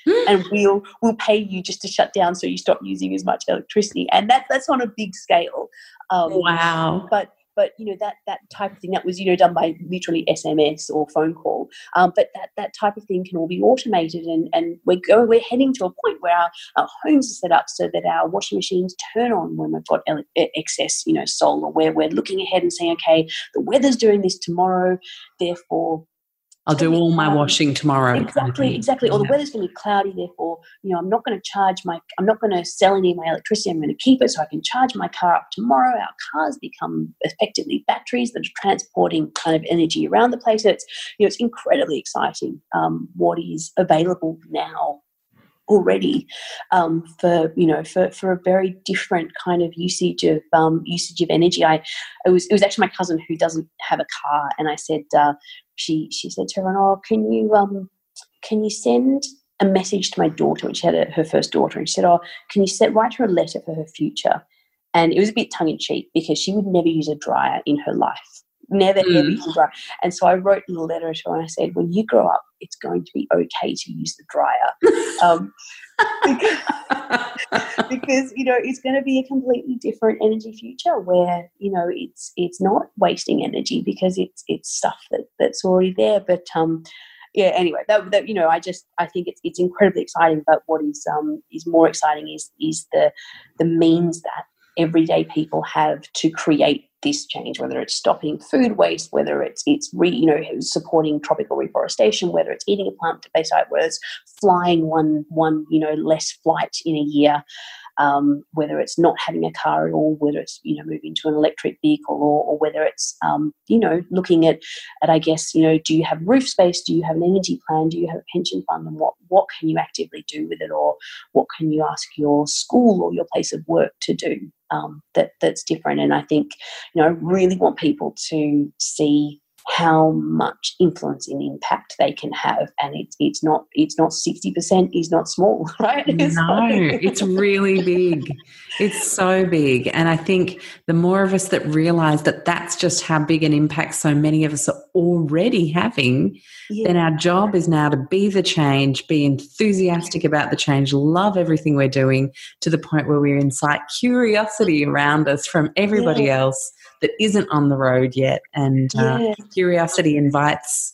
and we'll we'll pay you just to shut down so you stop using as much electricity. And that that's on a big scale. Um, wow! But but you know that that type of thing that was you know done by literally SMS or phone call. Um, but that that type of thing can all be automated, and and we're going we're heading to a point where our, our homes are set up so that our washing machines turn on when we've got excess you know solar. Where we're looking ahead and saying, okay, the weather's doing this tomorrow, therefore I'll do all my washing tomorrow. Exactly, exactly. Or the weather's going to be cloudy, therefore, you know, I'm not going to charge my, I'm not going to sell any of my electricity. I'm going to keep it so I can charge my car up tomorrow. Our cars become effectively batteries that are transporting kind of energy around the place. It's, you know, it's incredibly exciting um, what is available now already um, for you know for, for a very different kind of usage of um, usage of energy. I it was it was actually my cousin who doesn't have a car, and I said uh, she she said to her, "Oh, can you um can you send a message to my daughter when she had a, her first daughter?" And she said, "Oh, can you set, write her a letter for her future?" And it was a bit tongue in cheek because she would never use a dryer in her life never mm. ever use a dryer. And so I wrote in a letter to her and I said, when you grow up, it's going to be okay to use the dryer. um, because, because, you know it's going to be a completely different energy future where you know it's it's not wasting energy because it's it's stuff that that's already there but um yeah anyway that, that you know i just i think it's it's incredibly exciting but what is um is more exciting is is the the means that everyday people have to create this change, whether it's stopping food waste, whether it's it's re, you know supporting tropical reforestation, whether it's eating a plant-based diet, whether it's flying one one you know less flight in a year, um, whether it's not having a car at all, whether it's you know moving to an electric vehicle, or, or whether it's um, you know looking at at I guess you know do you have roof space, do you have an energy plan, do you have a pension fund, and what what can you actively do with it, or what can you ask your school or your place of work to do um, that that's different. And I think you know I really want people to see how much influence and impact they can have and it's it's not it's not 60% is not small right no it's really big it's so big and i think the more of us that realize that that's just how big an impact so many of us are already having yeah. then our job is now to be the change be enthusiastic about the change love everything we're doing to the point where we incite curiosity around us from everybody yeah. else that isn't on the road yet. And uh, curiosity invites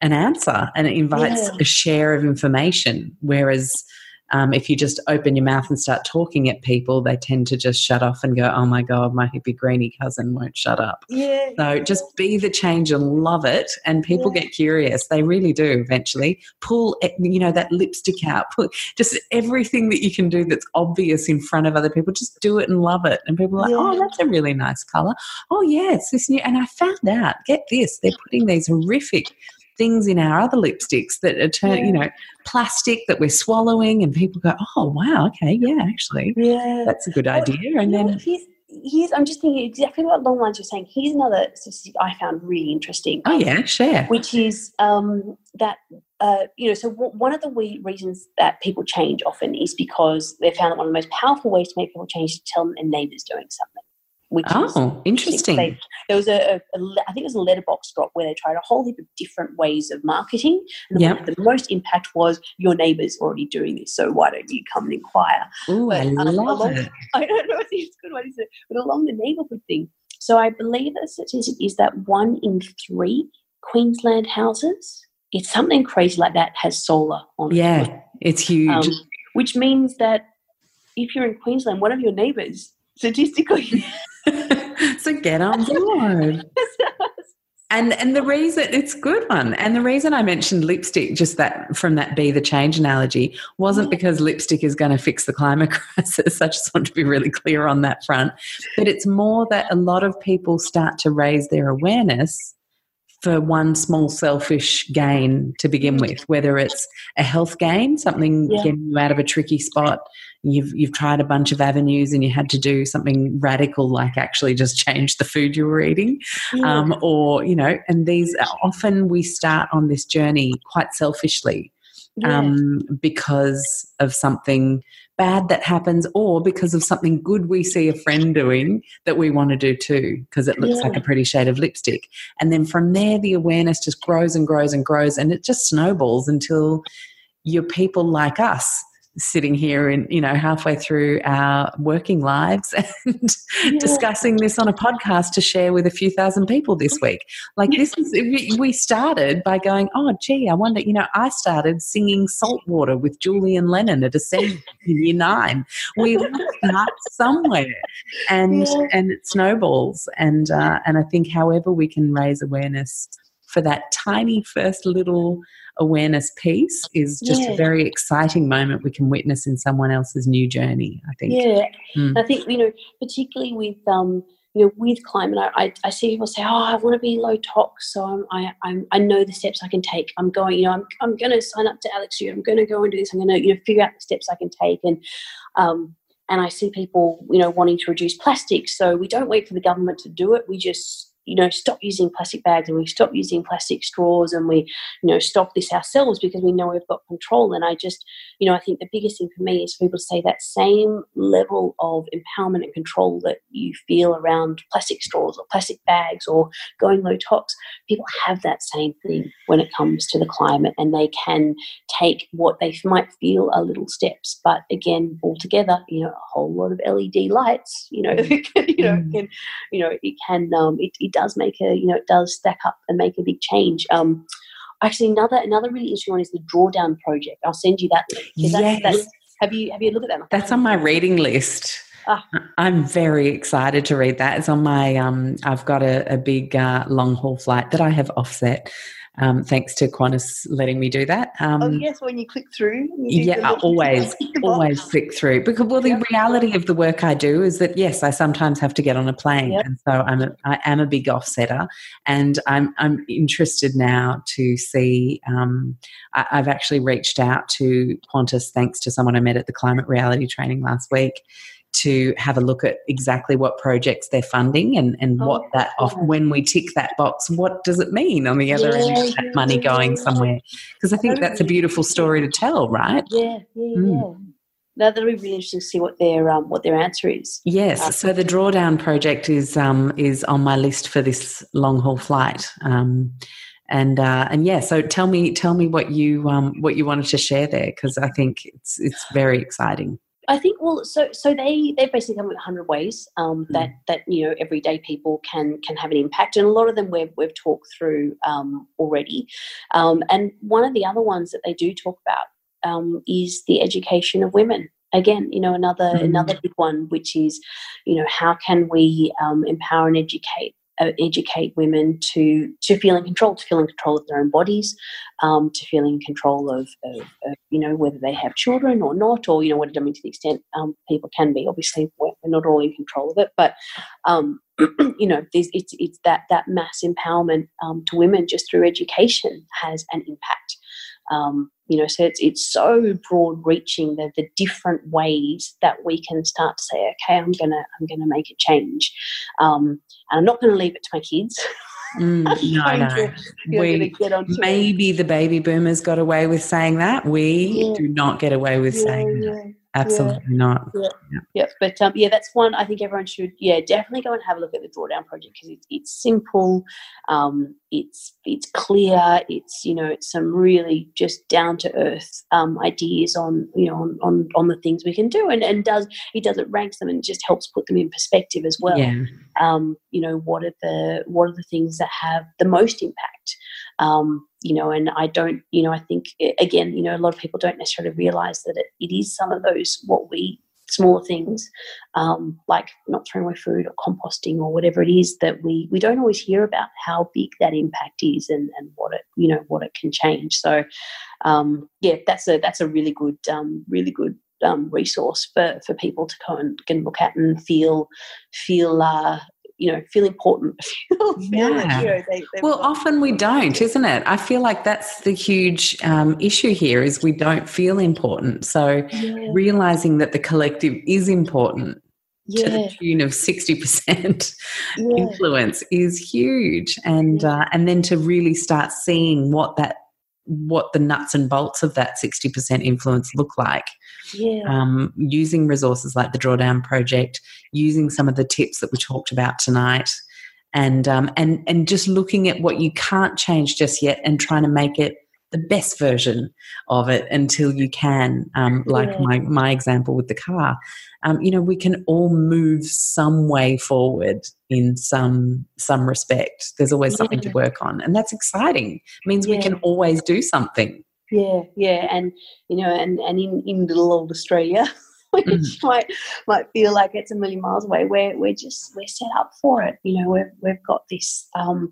an answer and it invites yeah. a share of information. Whereas um, if you just open your mouth and start talking at people, they tend to just shut off and go, "Oh my god, my hippie greeny cousin won't shut up." Yeah. So just be the change and love it, and people yeah. get curious. They really do. Eventually, pull you know that lipstick out. Put just everything that you can do that's obvious in front of other people. Just do it and love it. And people are like, yeah. "Oh, that's a really nice color." Oh yeah, it's this new. And I found out. Get this, they're putting these horrific things in our other lipsticks that are turn, yeah. you know plastic that we're swallowing and people go oh wow okay yeah actually yeah that's a good idea and then here's I'm just thinking exactly what long lines you're saying. Here's another statistic I found really interesting. Oh yeah, share. Which is um, that uh, you know, so w- one of the we- reasons that people change often is because they found that one of the most powerful ways to make people change is to tell them their neighbours doing something. Which oh, interesting. They, there was a, a, I think it was a letterbox drop where they tried a whole heap of different ways of marketing, and the, yep. the most impact was your neighbour's already doing this, so why don't you come and inquire? Oh, I um, love along, it. I don't know if it's a good one, is it? But along the neighbourhood thing, so I believe the statistic is that one in three Queensland houses, it's something crazy like that, has solar on yeah, it. Yeah, it's huge. Um, which means that if you're in Queensland, one of your neighbours statistically so get on board. and and the reason it's a good one. And the reason i mentioned lipstick just that from that be the change analogy wasn't because lipstick is going to fix the climate crisis. I just want to be really clear on that front. But it's more that a lot of people start to raise their awareness for one small selfish gain to begin with, whether it's a health gain, something yeah. getting you out of a tricky spot. You've you've tried a bunch of avenues and you had to do something radical, like actually just change the food you were eating, yeah. um, or you know. And these often we start on this journey quite selfishly yeah. um, because of something bad that happens or because of something good we see a friend doing that we want to do too because it looks yeah. like a pretty shade of lipstick and then from there the awareness just grows and grows and grows and it just snowballs until you're people like us sitting here in you know halfway through our working lives and yeah. discussing this on a podcast to share with a few thousand people this week like this is we started by going oh gee i wonder you know i started singing saltwater with julian lennon at a in year nine we start somewhere and yeah. and it snowballs and uh, and i think however we can raise awareness for that tiny first little awareness piece is just yeah. a very exciting moment we can witness in someone else's new journey i think yeah mm. i think you know particularly with um you know, with climate, I, I, see people say, "Oh, I want to be low tox, so I'm, I, I'm, I know the steps I can take. I'm going, you know, I'm, I'm going to sign up to Alexx. you I'm going to go and do this. I'm going to, you know, figure out the steps I can take." And, um, and I see people, you know, wanting to reduce plastic. So we don't wait for the government to do it. We just you know stop using plastic bags and we stop using plastic straws and we you know stop this ourselves because we know we've got control and i just you know i think the biggest thing for me is for people to say that same level of empowerment and control that you feel around plastic straws or plastic bags or going low tox people have that same thing when it comes to the climate and they can take what they might feel are little steps but again altogether you know a whole lot of led lights you know you know mm. can you know it can um it, it does make a you know it does stack up and make a big change. Um, actually, another another really interesting one is the drawdown project. I'll send you that. Yes. That's, have you have you looked at that? That's on my reading list. Ah. I'm very excited to read that. It's on my. Um, I've got a, a big uh, long haul flight that I have offset um, thanks to Qantas letting me do that. Um, oh yes, when you click through. You yeah, always, always click through because well, the reality of the work I do is that yes, I sometimes have to get on a plane, and so I'm a, I am a big offsetter, and I'm I'm interested now to see. Um, I, I've actually reached out to Qantas thanks to someone I met at the climate reality training last week to have a look at exactly what projects they're funding and, and oh, what that off when we tick that box what does it mean on the other yeah, end of that money going somewhere because i think that's a beautiful story to tell right yeah yeah mm. yeah now that'll be really interesting to see what their um, what their answer is. Yes, uh, so the drawdown project is um, is on my list for this long haul flight, um, and uh, and yeah. So tell me tell me what you um, what you wanted to share there because I think it's it's very exciting. I think well, so so they they basically come up with hundred ways um, mm. that that you know everyday people can can have an impact, and a lot of them we've we've talked through um, already. Um, and one of the other ones that they do talk about um, is the education of women. Again, you know, another mm. another big one, which is, you know, how can we um, empower and educate educate women to to feel in control, to feel in control of their own bodies, um, to feel in control of, of, of, you know whether they have children or not, or you know what I mean to the extent um, people can be. Obviously, we're, we're, not all in control of it, but um, you know, it's it's that that mass empowerment um, to women just through education has an impact. Um, you know, so it's it's so broad reaching the the different ways that we can start to say, okay, I'm gonna I'm gonna make a change, um, and I'm not going to leave it to my kids. Mm, no, no. we, maybe it. the baby boomers got away with saying that. We yeah. do not get away with yeah, saying yeah. that. Absolutely yeah. not. Yeah. yeah. yeah. But um, yeah, that's one I think everyone should, yeah, definitely go and have a look at the drawdown project because it's, it's simple, um, it's it's clear, it's you know, it's some really just down to earth um, ideas on you know on, on, on the things we can do, and and does it does it ranks them and just helps put them in perspective as well. Yeah. Um, you know, what are the what are the things that have the most impact? Um, you know, and I don't, you know, I think again, you know, a lot of people don't necessarily realize that it, it is some of those what we smaller things um, like not throwing away food or composting or whatever it is that we we don't always hear about how big that impact is and, and what it you know what it can change. So um, yeah that's a that's a really good um, really good um, resource for, for people to go and, and look at and feel feel uh, you know feel important feel, yeah. you know, they, well often we don't isn't it i feel like that's the huge um, issue here is we don't feel important so yeah. realizing that the collective is important yeah. to the tune of 60% yeah. influence is huge and uh, and then to really start seeing what that what the nuts and bolts of that 60% influence look like. Yeah. Um, using resources like the Drawdown Project, using some of the tips that we talked about tonight, and um, and and just looking at what you can't change just yet and trying to make it the best version of it until you can. Um, like yeah. my my example with the car, um, you know, we can all move some way forward in some some respect. There's always something yeah. to work on, and that's exciting. It means yeah. we can always do something. Yeah, yeah, and you know, and and in in little old Australia. which mm. might might feel like it's a million miles away. We're we're just we're set up for it. You know, we've we've got this um,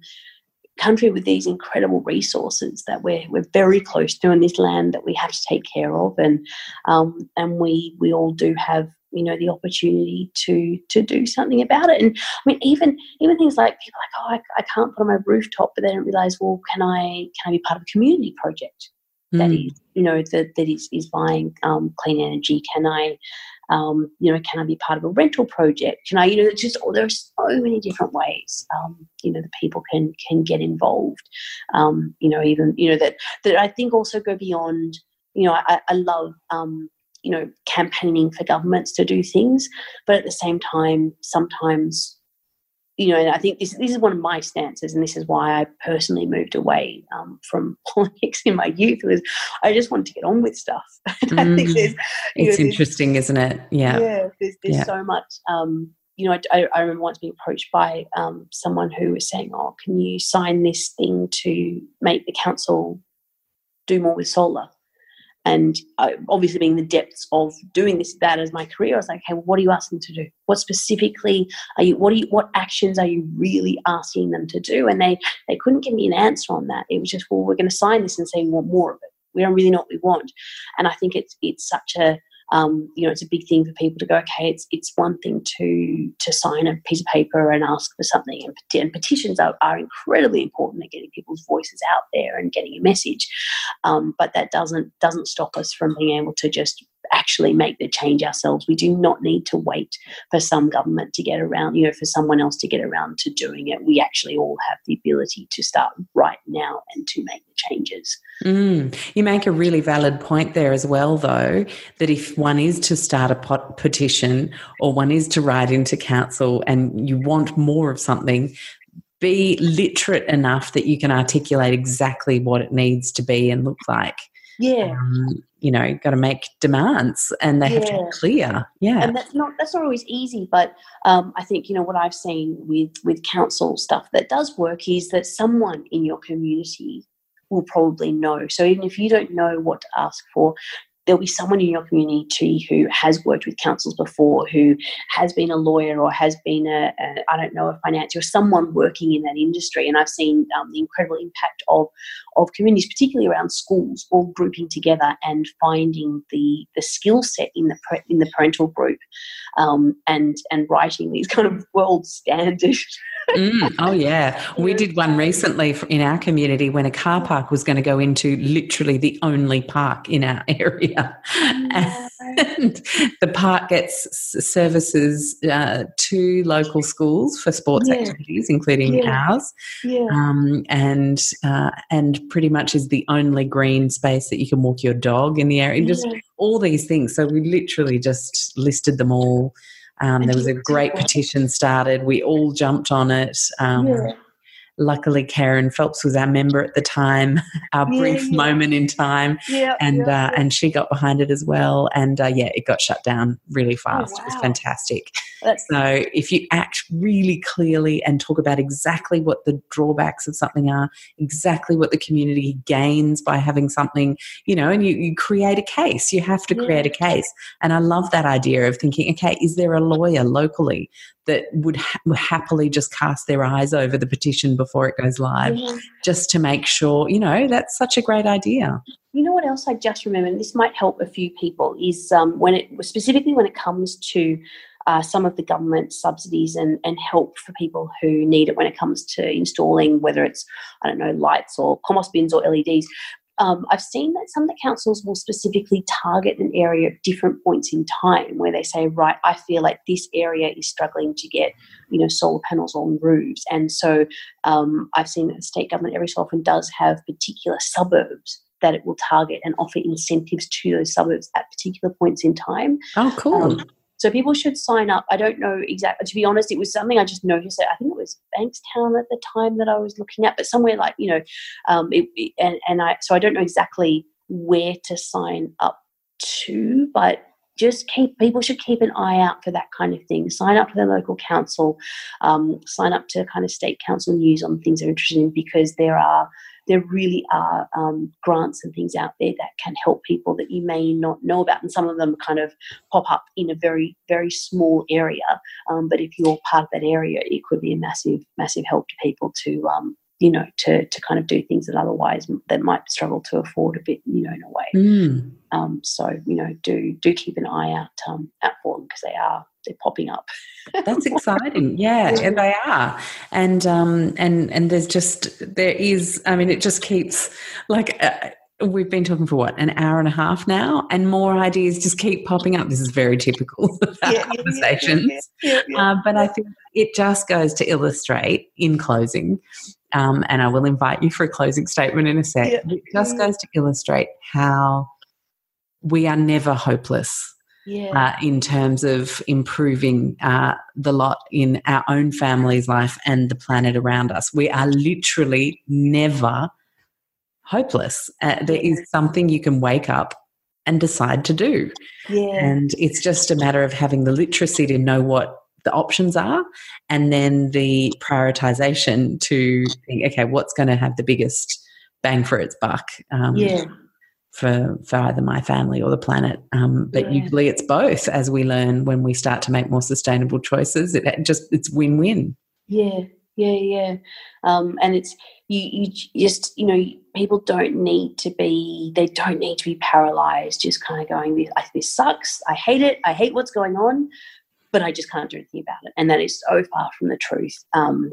country with these incredible resources that we're we're very close to in this land that we have to take care of, and um, and we we all do have you know the opportunity to to do something about it. And I mean, even even things like people like, oh, I, I can't put on my rooftop, but they don't realize, well, can I can I be part of a community project? That mm. is, you know, that, that is, is buying um, clean energy. Can I, um, you know, can I be part of a rental project? Can I, you know, just oh, there are so many different ways, um, you know, that people can can get involved. Um, you know, even you know that that I think also go beyond. You know, I, I love um, you know campaigning for governments to do things, but at the same time, sometimes you know, and I think this this is one of my stances, and this is why I personally moved away um, from politics in my youth. Was I just wanted to get on with stuff. Mm. it's know, interesting, isn't it? Yeah, yeah. There's, there's yeah. so much. Um, you know, I, I, remember once being approached by um, someone who was saying, "Oh, can you sign this thing to make the council do more with solar?" And uh, obviously being the depths of doing this that as my career i was like okay well, what are you asking them to do? What specifically are you what are you what actions are you really asking them to do? And they they couldn't give me an answer on that. It was just well we're going to sign this and say we want more of it. We don't really know what we want. And i think it's it's such a um, you know, it's a big thing for people to go. Okay, it's it's one thing to to sign a piece of paper and ask for something, and, and petitions are, are incredibly important at getting people's voices out there and getting a message. Um, but that doesn't doesn't stop us from being able to just actually make the change ourselves. We do not need to wait for some government to get around, you know, for someone else to get around to doing it. We actually all have the ability to start right now and to make the changes. Mm. You make a really valid point there as well, though, that if one is to start a pot- petition or one is to write into council and you want more of something, be literate enough that you can articulate exactly what it needs to be and look like. Yeah. Um, you know, got to make demands and they yeah. have to be clear. Yeah. And that's not that's not always easy, but um, I think, you know, what I've seen with with council stuff that does work is that someone in your community will probably know. So even if you don't know what to ask for, there'll be someone in your community who has worked with councils before, who has been a lawyer or has been a, a I don't know, a financier, someone working in that industry. And I've seen um, the incredible impact of of communities, particularly around schools, all grouping together and finding the the skill set in the in the parental group, um, and and writing these kind of world standard mm, oh yeah, we did one recently in our community when a car park was going to go into literally the only park in our area, yeah. and the park gets services uh, to local schools for sports yeah. activities, including yeah. ours, um, and uh, and pretty much is the only green space that you can walk your dog in the area. Just all these things. So we literally just listed them all um, there was a great petition started. We all jumped on it. Um, yeah luckily Kerryn Phelps was our member at the time, our yeah, brief yeah. moment in time, yeah, and uh, and she got behind it as well. And uh, yeah, it got shut down really oh, fast. Oh, wow. It was fantastic. That's- so if you act really clearly and talk about exactly what the drawbacks of something are, exactly what the community gains by having something, you know, and you, you create a case. You have to create a case. And I love that idea of thinking, okay, is there a lawyer locally that would ha- happily just cast their eyes over the petition before it goes live, yeah. just to make sure, you know, that's such a great idea. You know what else I just remembered? This might help a few people. Is um, when it specifically when it comes to uh, some of the government subsidies and, and help for people who need it when it comes to installing, whether it's, I don't know, lights or compost bins or LEDs um, I've seen that some of the councils will specifically target an area at different points in time where they say, right, I feel like this area is struggling to get, you know, solar panels on roofs. And so um, I've seen that the state government every so often does have particular suburbs that it will target and offer incentives to those suburbs at particular points in time. Oh, cool. Um, so people should sign up. I don't know exactly. To be honest, it was something I just noticed. That I think it was Bankstown at the time that I was looking at, but somewhere like you know, um, it, and and I so I don't know exactly where to sign up to, but just keep people should keep an eye out for that kind of thing. Sign up to their local council, um, sign up to kind of state council news on things they're interested in because there are there really are um, grants and things out there that can help people that you may not know about. And some of them kind of pop up in a very, very small area. Um, but if you're part of that area, it could be a massive, massive help to people to, um, you know, to, to kind of do things that otherwise that might struggle to afford a bit, you know, in a way. Mm. Um, so, you know, do do keep an eye out um, out for them because they are they're popping up. That's exciting. Yeah, and they are. And um and and there's just there is. I mean, it just keeps like. Uh, we've been talking for what an hour and a half now, and more ideas just keep popping up. This is very typical of our yeah, conversations. Yeah, yeah, uh, but I think it just goes to illustrate in closing, um, and I will invite you for a closing statement in a sec. It just goes to illustrate how we are never hopeless yeah. uh, in terms of improving uh, the lot in our own family's life and the planet around us. We are literally never hopeless. Uh, there is something you can wake up and decide to do. Yeah. And it's just a matter of having the literacy to know what the options are and then the prioritization to think, okay, what's going to have the biggest bang for its buck? Um, yeah for for either my family or the planet. Um, but yeah. usually it's both, as we learn when we start to make more sustainable choices. It just it's win win. Yeah, yeah, yeah. Um, and it's you you just you know people don't need to be they don't need to be paralyzed. Just kind of going this this sucks. I hate it. I hate what's going on. But I just can't do anything about it, and that is so far from the truth. Um,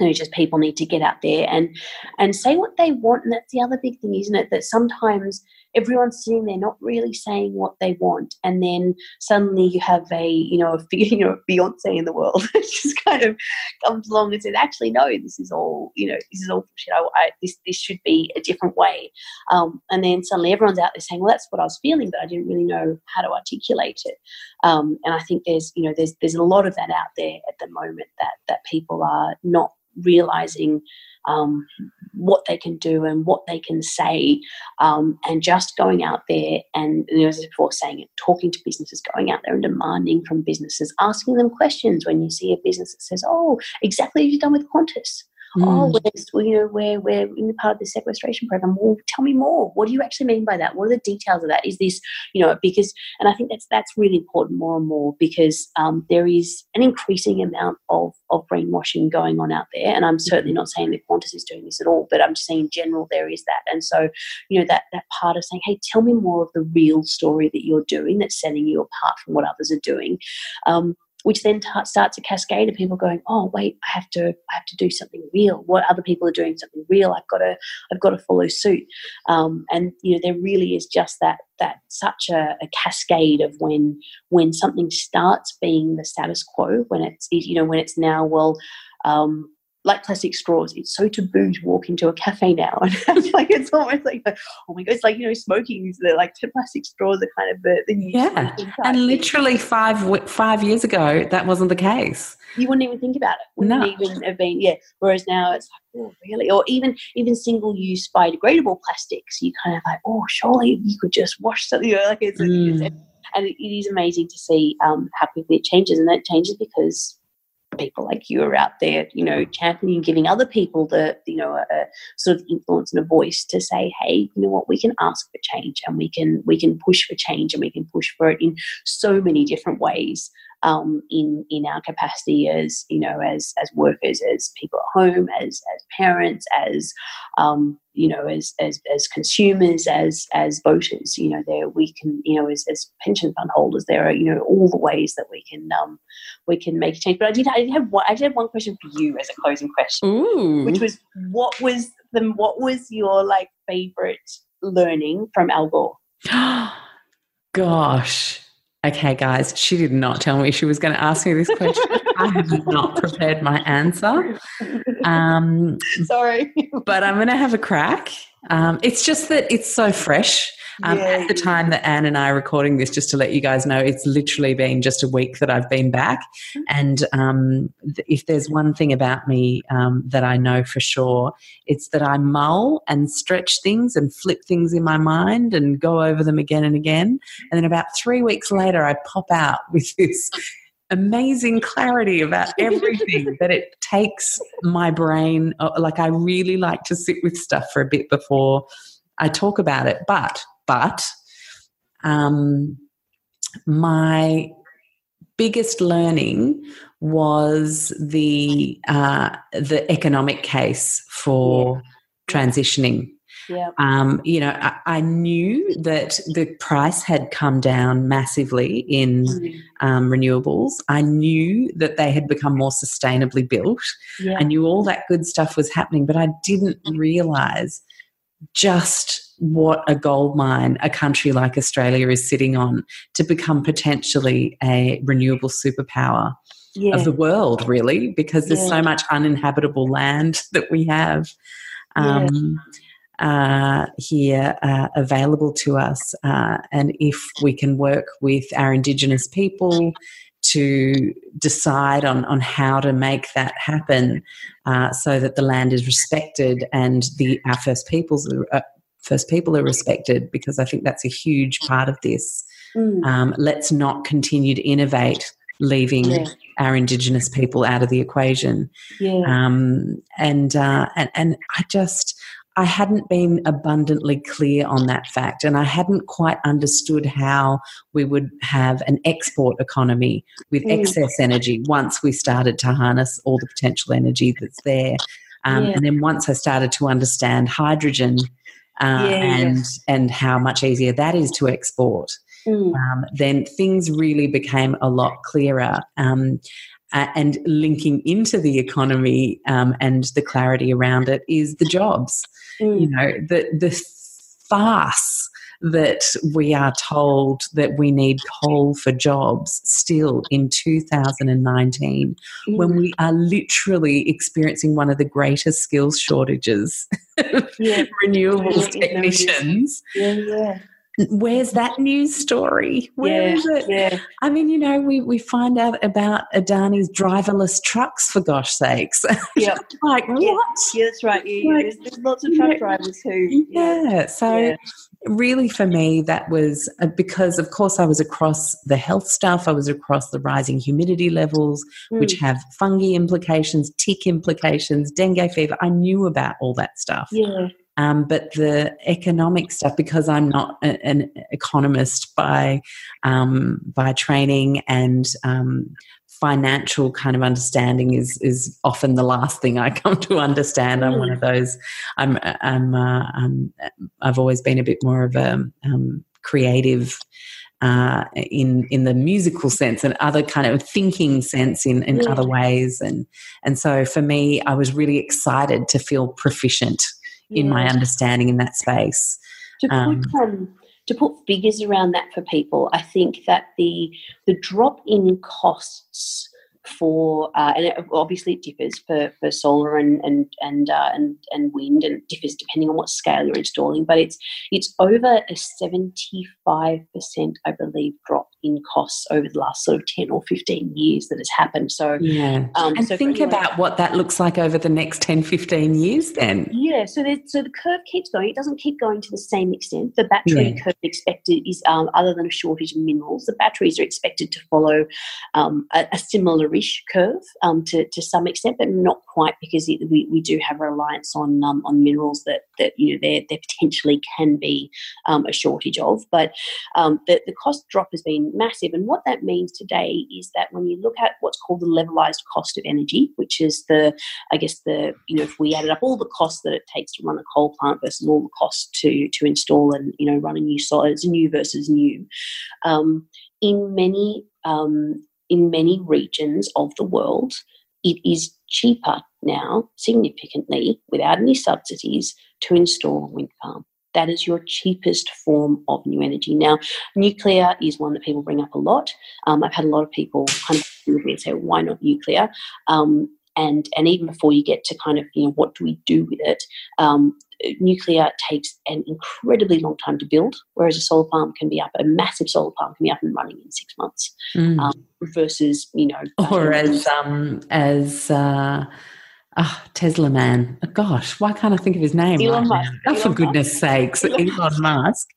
you know, just people need to get out there and and say what they want and that's the other big thing isn't it that sometimes everyone's sitting there not really saying what they want and then suddenly you have a you know a you know Beyoncé in the world just kind of comes along and says actually no this is all you know this is all shit I, I, this this should be a different way. Um, and then suddenly everyone's out there saying well that's what i was feeling but i didn't really know how to articulate it. Um, and i think there's you know there's there's a lot of that out there at the moment that that people are not realizing um, what they can do and what they can say, um, and just going out there and, you know, as before saying it, talking to businesses, going out there and demanding from businesses, asking them questions when you see a business that says, "Oh, exactly you've done with Qantas." Mm. Oh, we're, you know, we're, we're in the part of the sequestration program. Well, tell me more. What do you actually mean by that? What are the details of that? Is this, you know, because, and I think that's that's really important more and more because um, there is an increasing amount of of brainwashing going on out there. And I'm certainly not saying that Qantas is doing this at all, but I'm just saying in general there is that. And so, you know, that that part of saying, hey, tell me more of the real story that you're doing that's setting you apart from what others are doing. Um, which then t- starts a cascade of people going, "Oh, wait, I have to, I have to do something real. What other people are doing something real. I've got to, I've got to follow suit." Um, and you know, there really is just that that such a, a, cascade of when when something starts being the status quo, when it's you know when it's now well. Um, like plastic straws. It's so taboo to walk into a cafe now, and like it's almost like, oh my god, it's like you know, smoking is the like plastic straws are kind of the, the new yeah. And literally five five years ago, that wasn't the case. You wouldn't even think about it. Wouldn't no. even have been yeah. Whereas now it's like, oh really? Or even even single use biodegradable plastics. You kind of like, oh surely you could just wash something. You know, like it's, mm. it's and it is amazing to see um, how quickly it changes, and that changes because people like you are out there, you know, mm. championing, giving other people the, you know, a, a, sort of influence and a voice to say, hey, you know what, we can ask for change and we can we can push for change and we can push for it in so many different ways um, in in our capacity as you know as as workers, as people at home, as as parents, as um, you know as, as as consumers, as as voters. You know, there we can you know as, as pension fund holders, there are you know all the ways that we can um, we can make a change. But I did I did have one, I did have one question for you as a closing question, Ooh. which was what was the what was your like favorite learning from Al Gore? Gosh. Okay, guys, she did not tell me she was going to ask me this question. I have not prepared my answer. Um, Sorry. but I'm going to have a crack. Um, it's just that it's so fresh. Um, yeah, at the time that Anne and I are recording this, just to let you guys know, it's literally been just a week that I've been back. And um, if there's one thing about me um, that I know for sure, it's that I mull and stretch things and flip things in my mind and go over them again and again. And then about three weeks later, I pop out with this amazing clarity about everything that it takes my brain. Uh, like, I really like to sit with stuff for a bit before I talk about it. But but um, my biggest learning was the uh, the economic case for transitioning. Yeah. Um, you know, I, I, knew that the price had come down massively in mm. um, renewables. I knew that they had become more sustainably built. Yeah. I knew all that good stuff was happening, but I didn't realize just what a gold mine a country like Australia is sitting on to become potentially a renewable superpower yeah. of the world, really, because there's yeah. so much uninhabitable land that we have. Um, yeah. Uh, here uh, available to us. Uh, and if we can work with our Indigenous people to decide on, on how to make that happen uh, so that the land is respected and the our First Peoples are, First People are respected because I think that's a huge part of this. Mm. Um, let's not continue to innovate, leaving yeah. our Indigenous people out of the equation. Yeah. Um, and, uh, and and I just I hadn't been abundantly clear on that fact, and I hadn't quite understood how we would have an export economy with mm. excess energy once we started to harness all the potential energy that's there. Um, yeah. And then once I started to understand hydrogen uh, yeah, and and how much easier that is to export, mm. um, then things really became a lot clearer. Um, uh, and linking into the economy um, and the clarity around it is the jobs. Mm. You know, the the farce that we are told that we need coal for jobs still in 2019 mm. when we are literally experiencing one of the greatest skills shortages yeah. renewables yeah, technicians. Yeah, yeah where's that news story? Where yeah, is it? Yeah. I mean, you know, we, we find out about Adani's driverless trucks for gosh sakes. Yeah. like what? Yeah, that's right. Yeah, like, there's, there's, lots of truck yeah, drivers who. Yeah. So really for me that was uh, because of course I was across the health stuff, I was across the rising humidity levels, mm. which have fungi implications, tick implications, dengue fever. I knew about all that stuff. Yeah. Um, but the economic stuff, because I'm not a, an economist by um, by training and um, financial kind of understanding is is often the last thing I come to understand. I'm one of those. I'm I'm, uh, I'm I've always been a bit more of a um, creative uh, in in the musical sense and other kind of thinking sense in, in yeah. other ways. And and so for me, I was really excited to feel proficient yeah. in my understanding in that space. To put, um, um, to put figures around that for people, I think that the the drop in costs for uh, and it, obviously it differs for, for solar and and and, uh, and and wind and differs depending on what scale you're installing but it's it's over a 75% I believe drop in costs over the last sort of 10 or 15 years that has happened. So yeah. um, and so think anyone, about what that looks like over the next 10 15 years then. Yeah so so the curve keeps going. It doesn't keep going to the same extent. The battery yeah. curve expected is um, other than a shortage of minerals the batteries are expected to follow um, a, a similar curve um, to, to some extent, but not quite because it, we, we do have a reliance on um, on minerals that that you know there there potentially can be um, a shortage of. But um, the, the cost drop has been massive, and what that means today is that when you look at what's called the levelized cost of energy, which is the I guess the you know if we added up all the costs that it takes to run a coal plant versus all the costs to to install and you know run a new solar, it's new versus new. Um, in many um, in many regions of the world, it is cheaper now, significantly, without any subsidies, to install a wind farm. That is your cheapest form of new energy. Now, nuclear is one that people bring up a lot. Um, I've had a lot of people kind of with me and say, why not nuclear? Um, and and even before you get to kind of you know what do we do with it um, nuclear takes an incredibly long time to build whereas a solar farm can be up a massive solar farm can be up and running in six months mm. um, versus you know or as um, as uh, Oh, Tesla man. Oh, gosh, why can't I think of his name? Elon right Musk. Oh, for goodness Musk. sakes, Elon, Elon Musk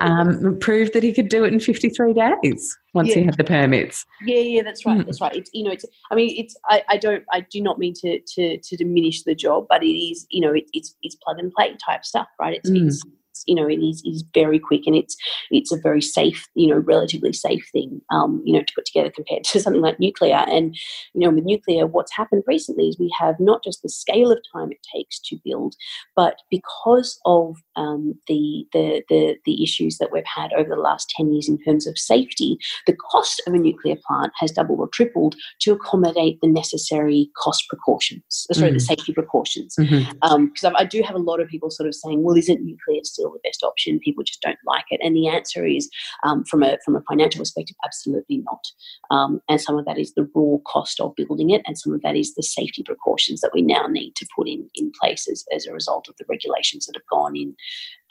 um, proved that he could do it in 53 days once yeah. he had the permits. Yeah, yeah, that's right. Mm. That's right. It's, you know, it's, I mean, it's, I, I don't, I do not mean to, to, to diminish the job, but it is, you know, it, it's, it's plug and play type stuff, right? It's, mm. it's, you know it is, is very quick and it's it's a very safe you know relatively safe thing um, you know to put together compared to something like nuclear and you know with nuclear what's happened recently is we have not just the scale of time it takes to build but because of um, the, the the the issues that we've had over the last 10 years in terms of safety the cost of a nuclear plant has doubled or tripled to accommodate the necessary cost precautions sorry mm-hmm. the safety precautions because mm-hmm. um, I do have a lot of people sort of saying well isn't nuclear still still the best option. People just don't like it. And the answer is, um, from a from a financial perspective, absolutely not. Um, and some of that is the raw cost of building it, and some of that is the safety precautions that we now need to put in in place as, as a result of the regulations that have gone in.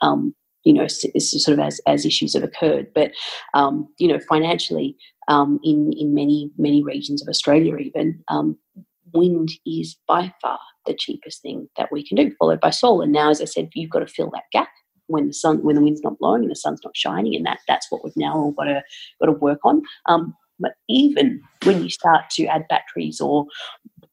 Um, you know, sort of as, as issues have occurred, but um, you know, financially, um, in in many many regions of Australia, even um, wind is by far the cheapest thing that we can do, followed by solar. Now, as I said, you've got to fill that gap when the sun when the wind's not blowing and the sun's not shining and that that's what we've now all got to got to work on. Um, but even when you start to add batteries or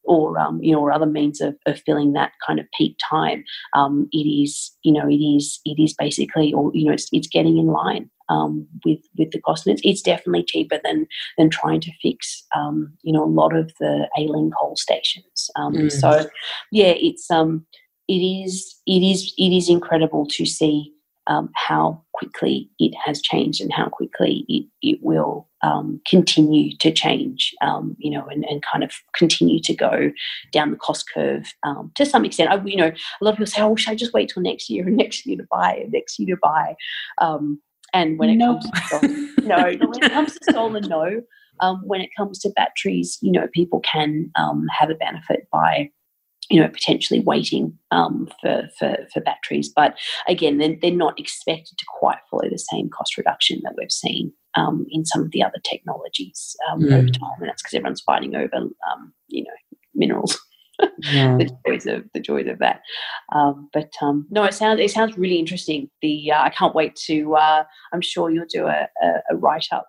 or um, you know or other means of, of filling that kind of peak time um, it is you know it is it is basically or you know it's, it's getting in line um, with with the cost. And it's, it's definitely cheaper than than trying to fix um, you know a lot of the ailing coal stations. Um, mm. so yeah it's um it is it is it is incredible to see um, how quickly it has changed and how quickly it, it will um, continue to change, um, you know, and, and kind of continue to go down the cost curve um, to some extent. I, you know, a lot of people say, "Oh, should I just wait till next year and next year to buy and next year to buy?" Um, and when it comes to solar, no, when it comes to solar, no. Um, when it comes to batteries, you know, people can have a benefit by you know, potentially waiting um, for, for, for batteries. But again, they're, they're not expected to quite follow the same cost reduction that we've seen um, in some of the other technologies um, mm. over time. And that's because everyone's fighting over, um, you know, minerals. Yeah. the joys of the joys of that. Um, but um, no, it sounds it sounds really interesting. The uh, I can't wait to. Uh, I'm sure you'll do a, a, a write up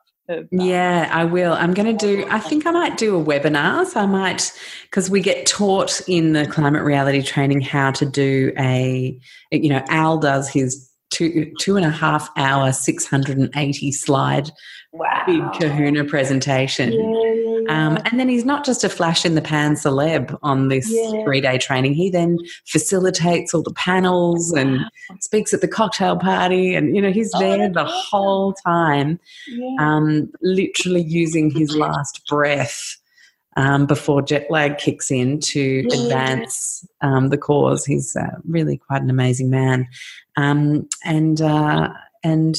yeah, I will. I'm going to do, I think I might do a webinar. So I might, because we get taught in the climate reality training how to do a, you know, Al does his two, two and a half hour, 680 slide wow. big kahuna presentation. Yeah, yeah, Um, and then he's not just a flash in the pan celeb on this Yeah. three day training. He then facilitates all the panels and speaks at the cocktail party. And, you know, he's Oh, there the awesome. whole time, Yeah. um, literally using his last breath. Um, before jet lag kicks in to advance um, the cause, he's uh, really quite an amazing man, um, and uh, and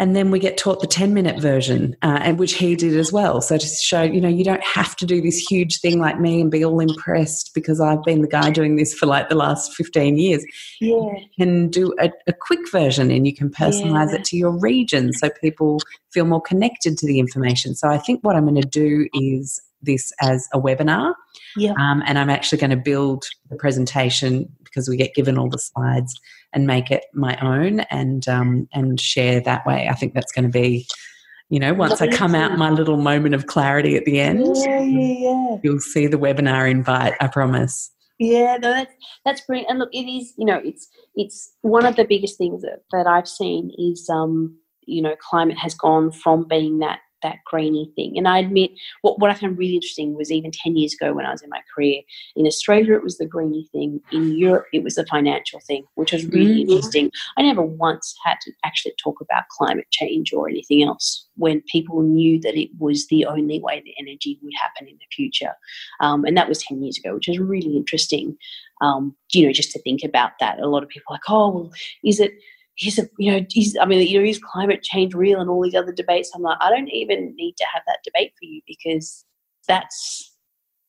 and then we get taught the 10 minute version uh, and which he did as well so to show you know you don't have to do this huge thing like me and be all impressed because i've been the guy doing this for like the last 15 years yeah. you can do a, a quick version and you can personalize Yeah. it to your region so people feel more connected to the information so i think what i'm going to do is this as a webinar Yeah. um, and i'm actually going to build the presentation because we get given all the slides and make it my own and um, and share that way i think that's going to be you know once i come out my little moment of clarity at the end Yeah, yeah, yeah. you'll see the webinar invite i promise Yeah, no, that's that's brilliant. And look, it is, you know, it's it's one of the biggest things that, that I've seen is um, you know, climate has gone from being that that grainy thing. And I admit what what I found really interesting was even ten years ago when I was in my career, in Australia it was the greeny thing. In Europe it was the financial thing, which was really Mhm. interesting. I never once had to actually talk about climate change or anything else when people knew that it was the only way that energy would happen in the future. Um, and that was 10 years ago, which is really interesting, um, you know, just to think about that. A lot of people are like, oh, well, is it, is you know, is, I mean, you know, is climate change real and all these other debates? I'm like, I don't even need to have that debate for you because that's,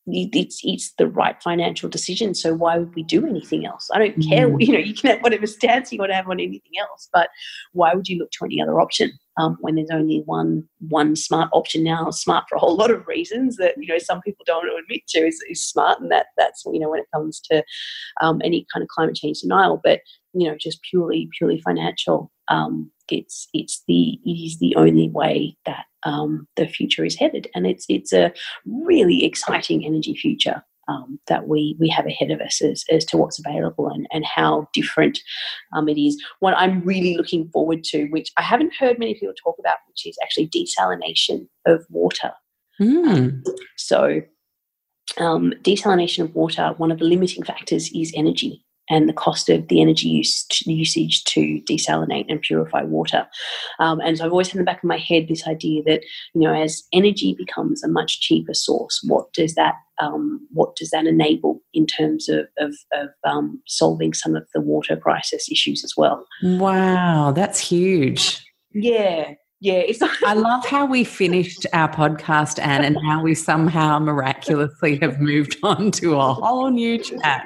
it's it's the right financial decision. So why would we do anything else? I don't care. Mm. You know, you can have whatever stance you want to have on anything else, but why would you look to any other option um, when there's only one one smart option now? Smart for a whole lot of reasons that you know some people don't want to admit to is, is smart, and that that's you know when it comes to um, any kind of climate change denial. But you know, just purely purely financial. Um, it's it's the it is the only way that um, the future is headed, and it's it's a really exciting energy future um, that we we have ahead of us as, as to what's available and, and how different um, it is. What I'm really looking forward to, which I haven't heard many people talk about, which is actually desalination of water. Mm. So, um, desalination of water, one of the limiting factors is energy and the cost of the energy use, usage to desalinate and purify water. Um, and so I've always had in the back of my head this idea that, you know, as energy becomes a much cheaper source, what does that um, what does that enable in terms of, of, of um, solving some of the water crisis issues as well? wow that's huge Yeah, yeah. It's I love how we finished our podcast, Anne, and how we somehow miraculously have moved on to a whole new chat.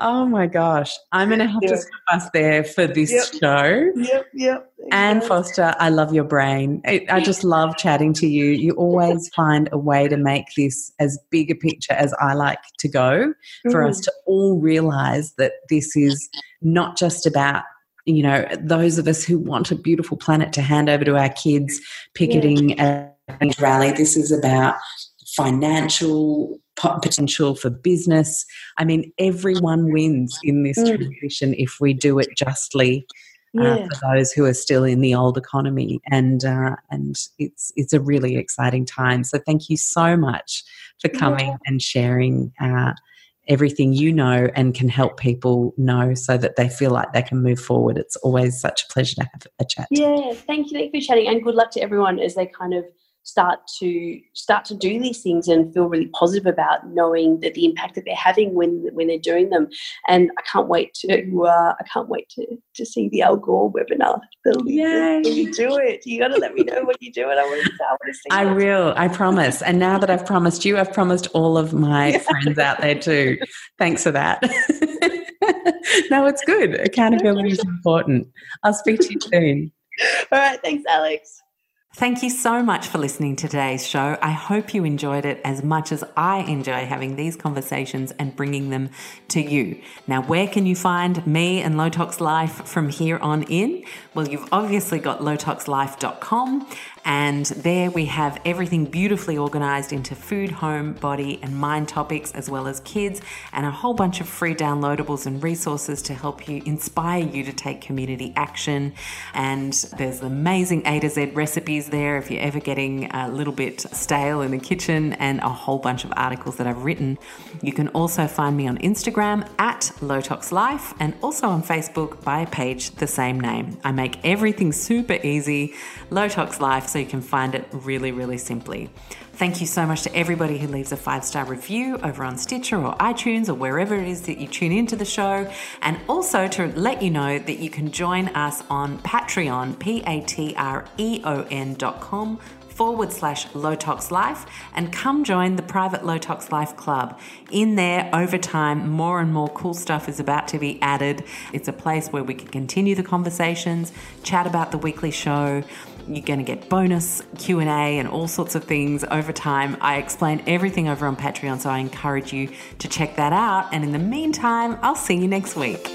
Oh my gosh. I'm going to have to stop us there for this Yep. show. yep, yep. Anne Foster, I love your brain. I I just love chatting to you. You always find a way to make this as big a picture as I like to go for Mm. us to all realize that this is not just about you know those of us who want a beautiful planet to hand over to our kids picketing a rally this is about financial potential for business. I mean everyone wins in this Mm. transition if we do it justly uh, for those who are still in the old economy, and uh, and it's it's a really exciting time. So thank you so much for coming and sharing uh, everything you know and can help people know, so that they feel like they can move forward. It's always such a pleasure to have a chat. Yeah, thank you Thank you for chatting, and good luck to everyone as they kind of start to start to do these things and feel really positive about knowing that the impact that they're having when when they're doing them. And I can't wait to uh, I can't wait to to see the Al Gore webinar. Yay. you do it. You got to let me know what you do, and I want to, I want to see. I it. will. I promise. And now that I've promised you, I've promised all of my friends out there too. Thanks for that. no, it's good. Accountability is important. I'll speak to you soon. All right, thanks, Alexx. Thank you so much for listening to today's show. I hope you enjoyed it as much as I enjoy having these conversations and bringing them to you. Now, where can you find me and Low Tox Life from here on in? Well, you've obviously got lowtoxlife.com, and there we have everything beautifully organized into food, home, body, and mind topics, as well as kids, and a whole bunch of free downloadables and resources to help you inspire you to take community action. And there's amazing A to Z recipes there if you're ever getting a little bit stale in the kitchen, and a whole bunch of articles that I've written. You can also find me on Instagram at Lowtox Life and also on Facebook by a page the same name. I make everything super easy, Lowtox Life, so you can find it really, really simply. Thank you so much to everybody who leaves a five star review over on Stitcher or iTunes or wherever it is that you tune into the show. And also to let you know that you can join us on Patreon, P A T R E O N dot com forward slash Lowtox Life and come join the private Lowtox Life Club. In there, over time, more and more cool stuff is about to be added. It's a place where we can continue the conversations, chat about the weekly show, you're going to get bonus Q&A and all sorts of things over time. I explain everything over on Patreon, so I encourage you to check that out. And in the meantime, I'll see you next week.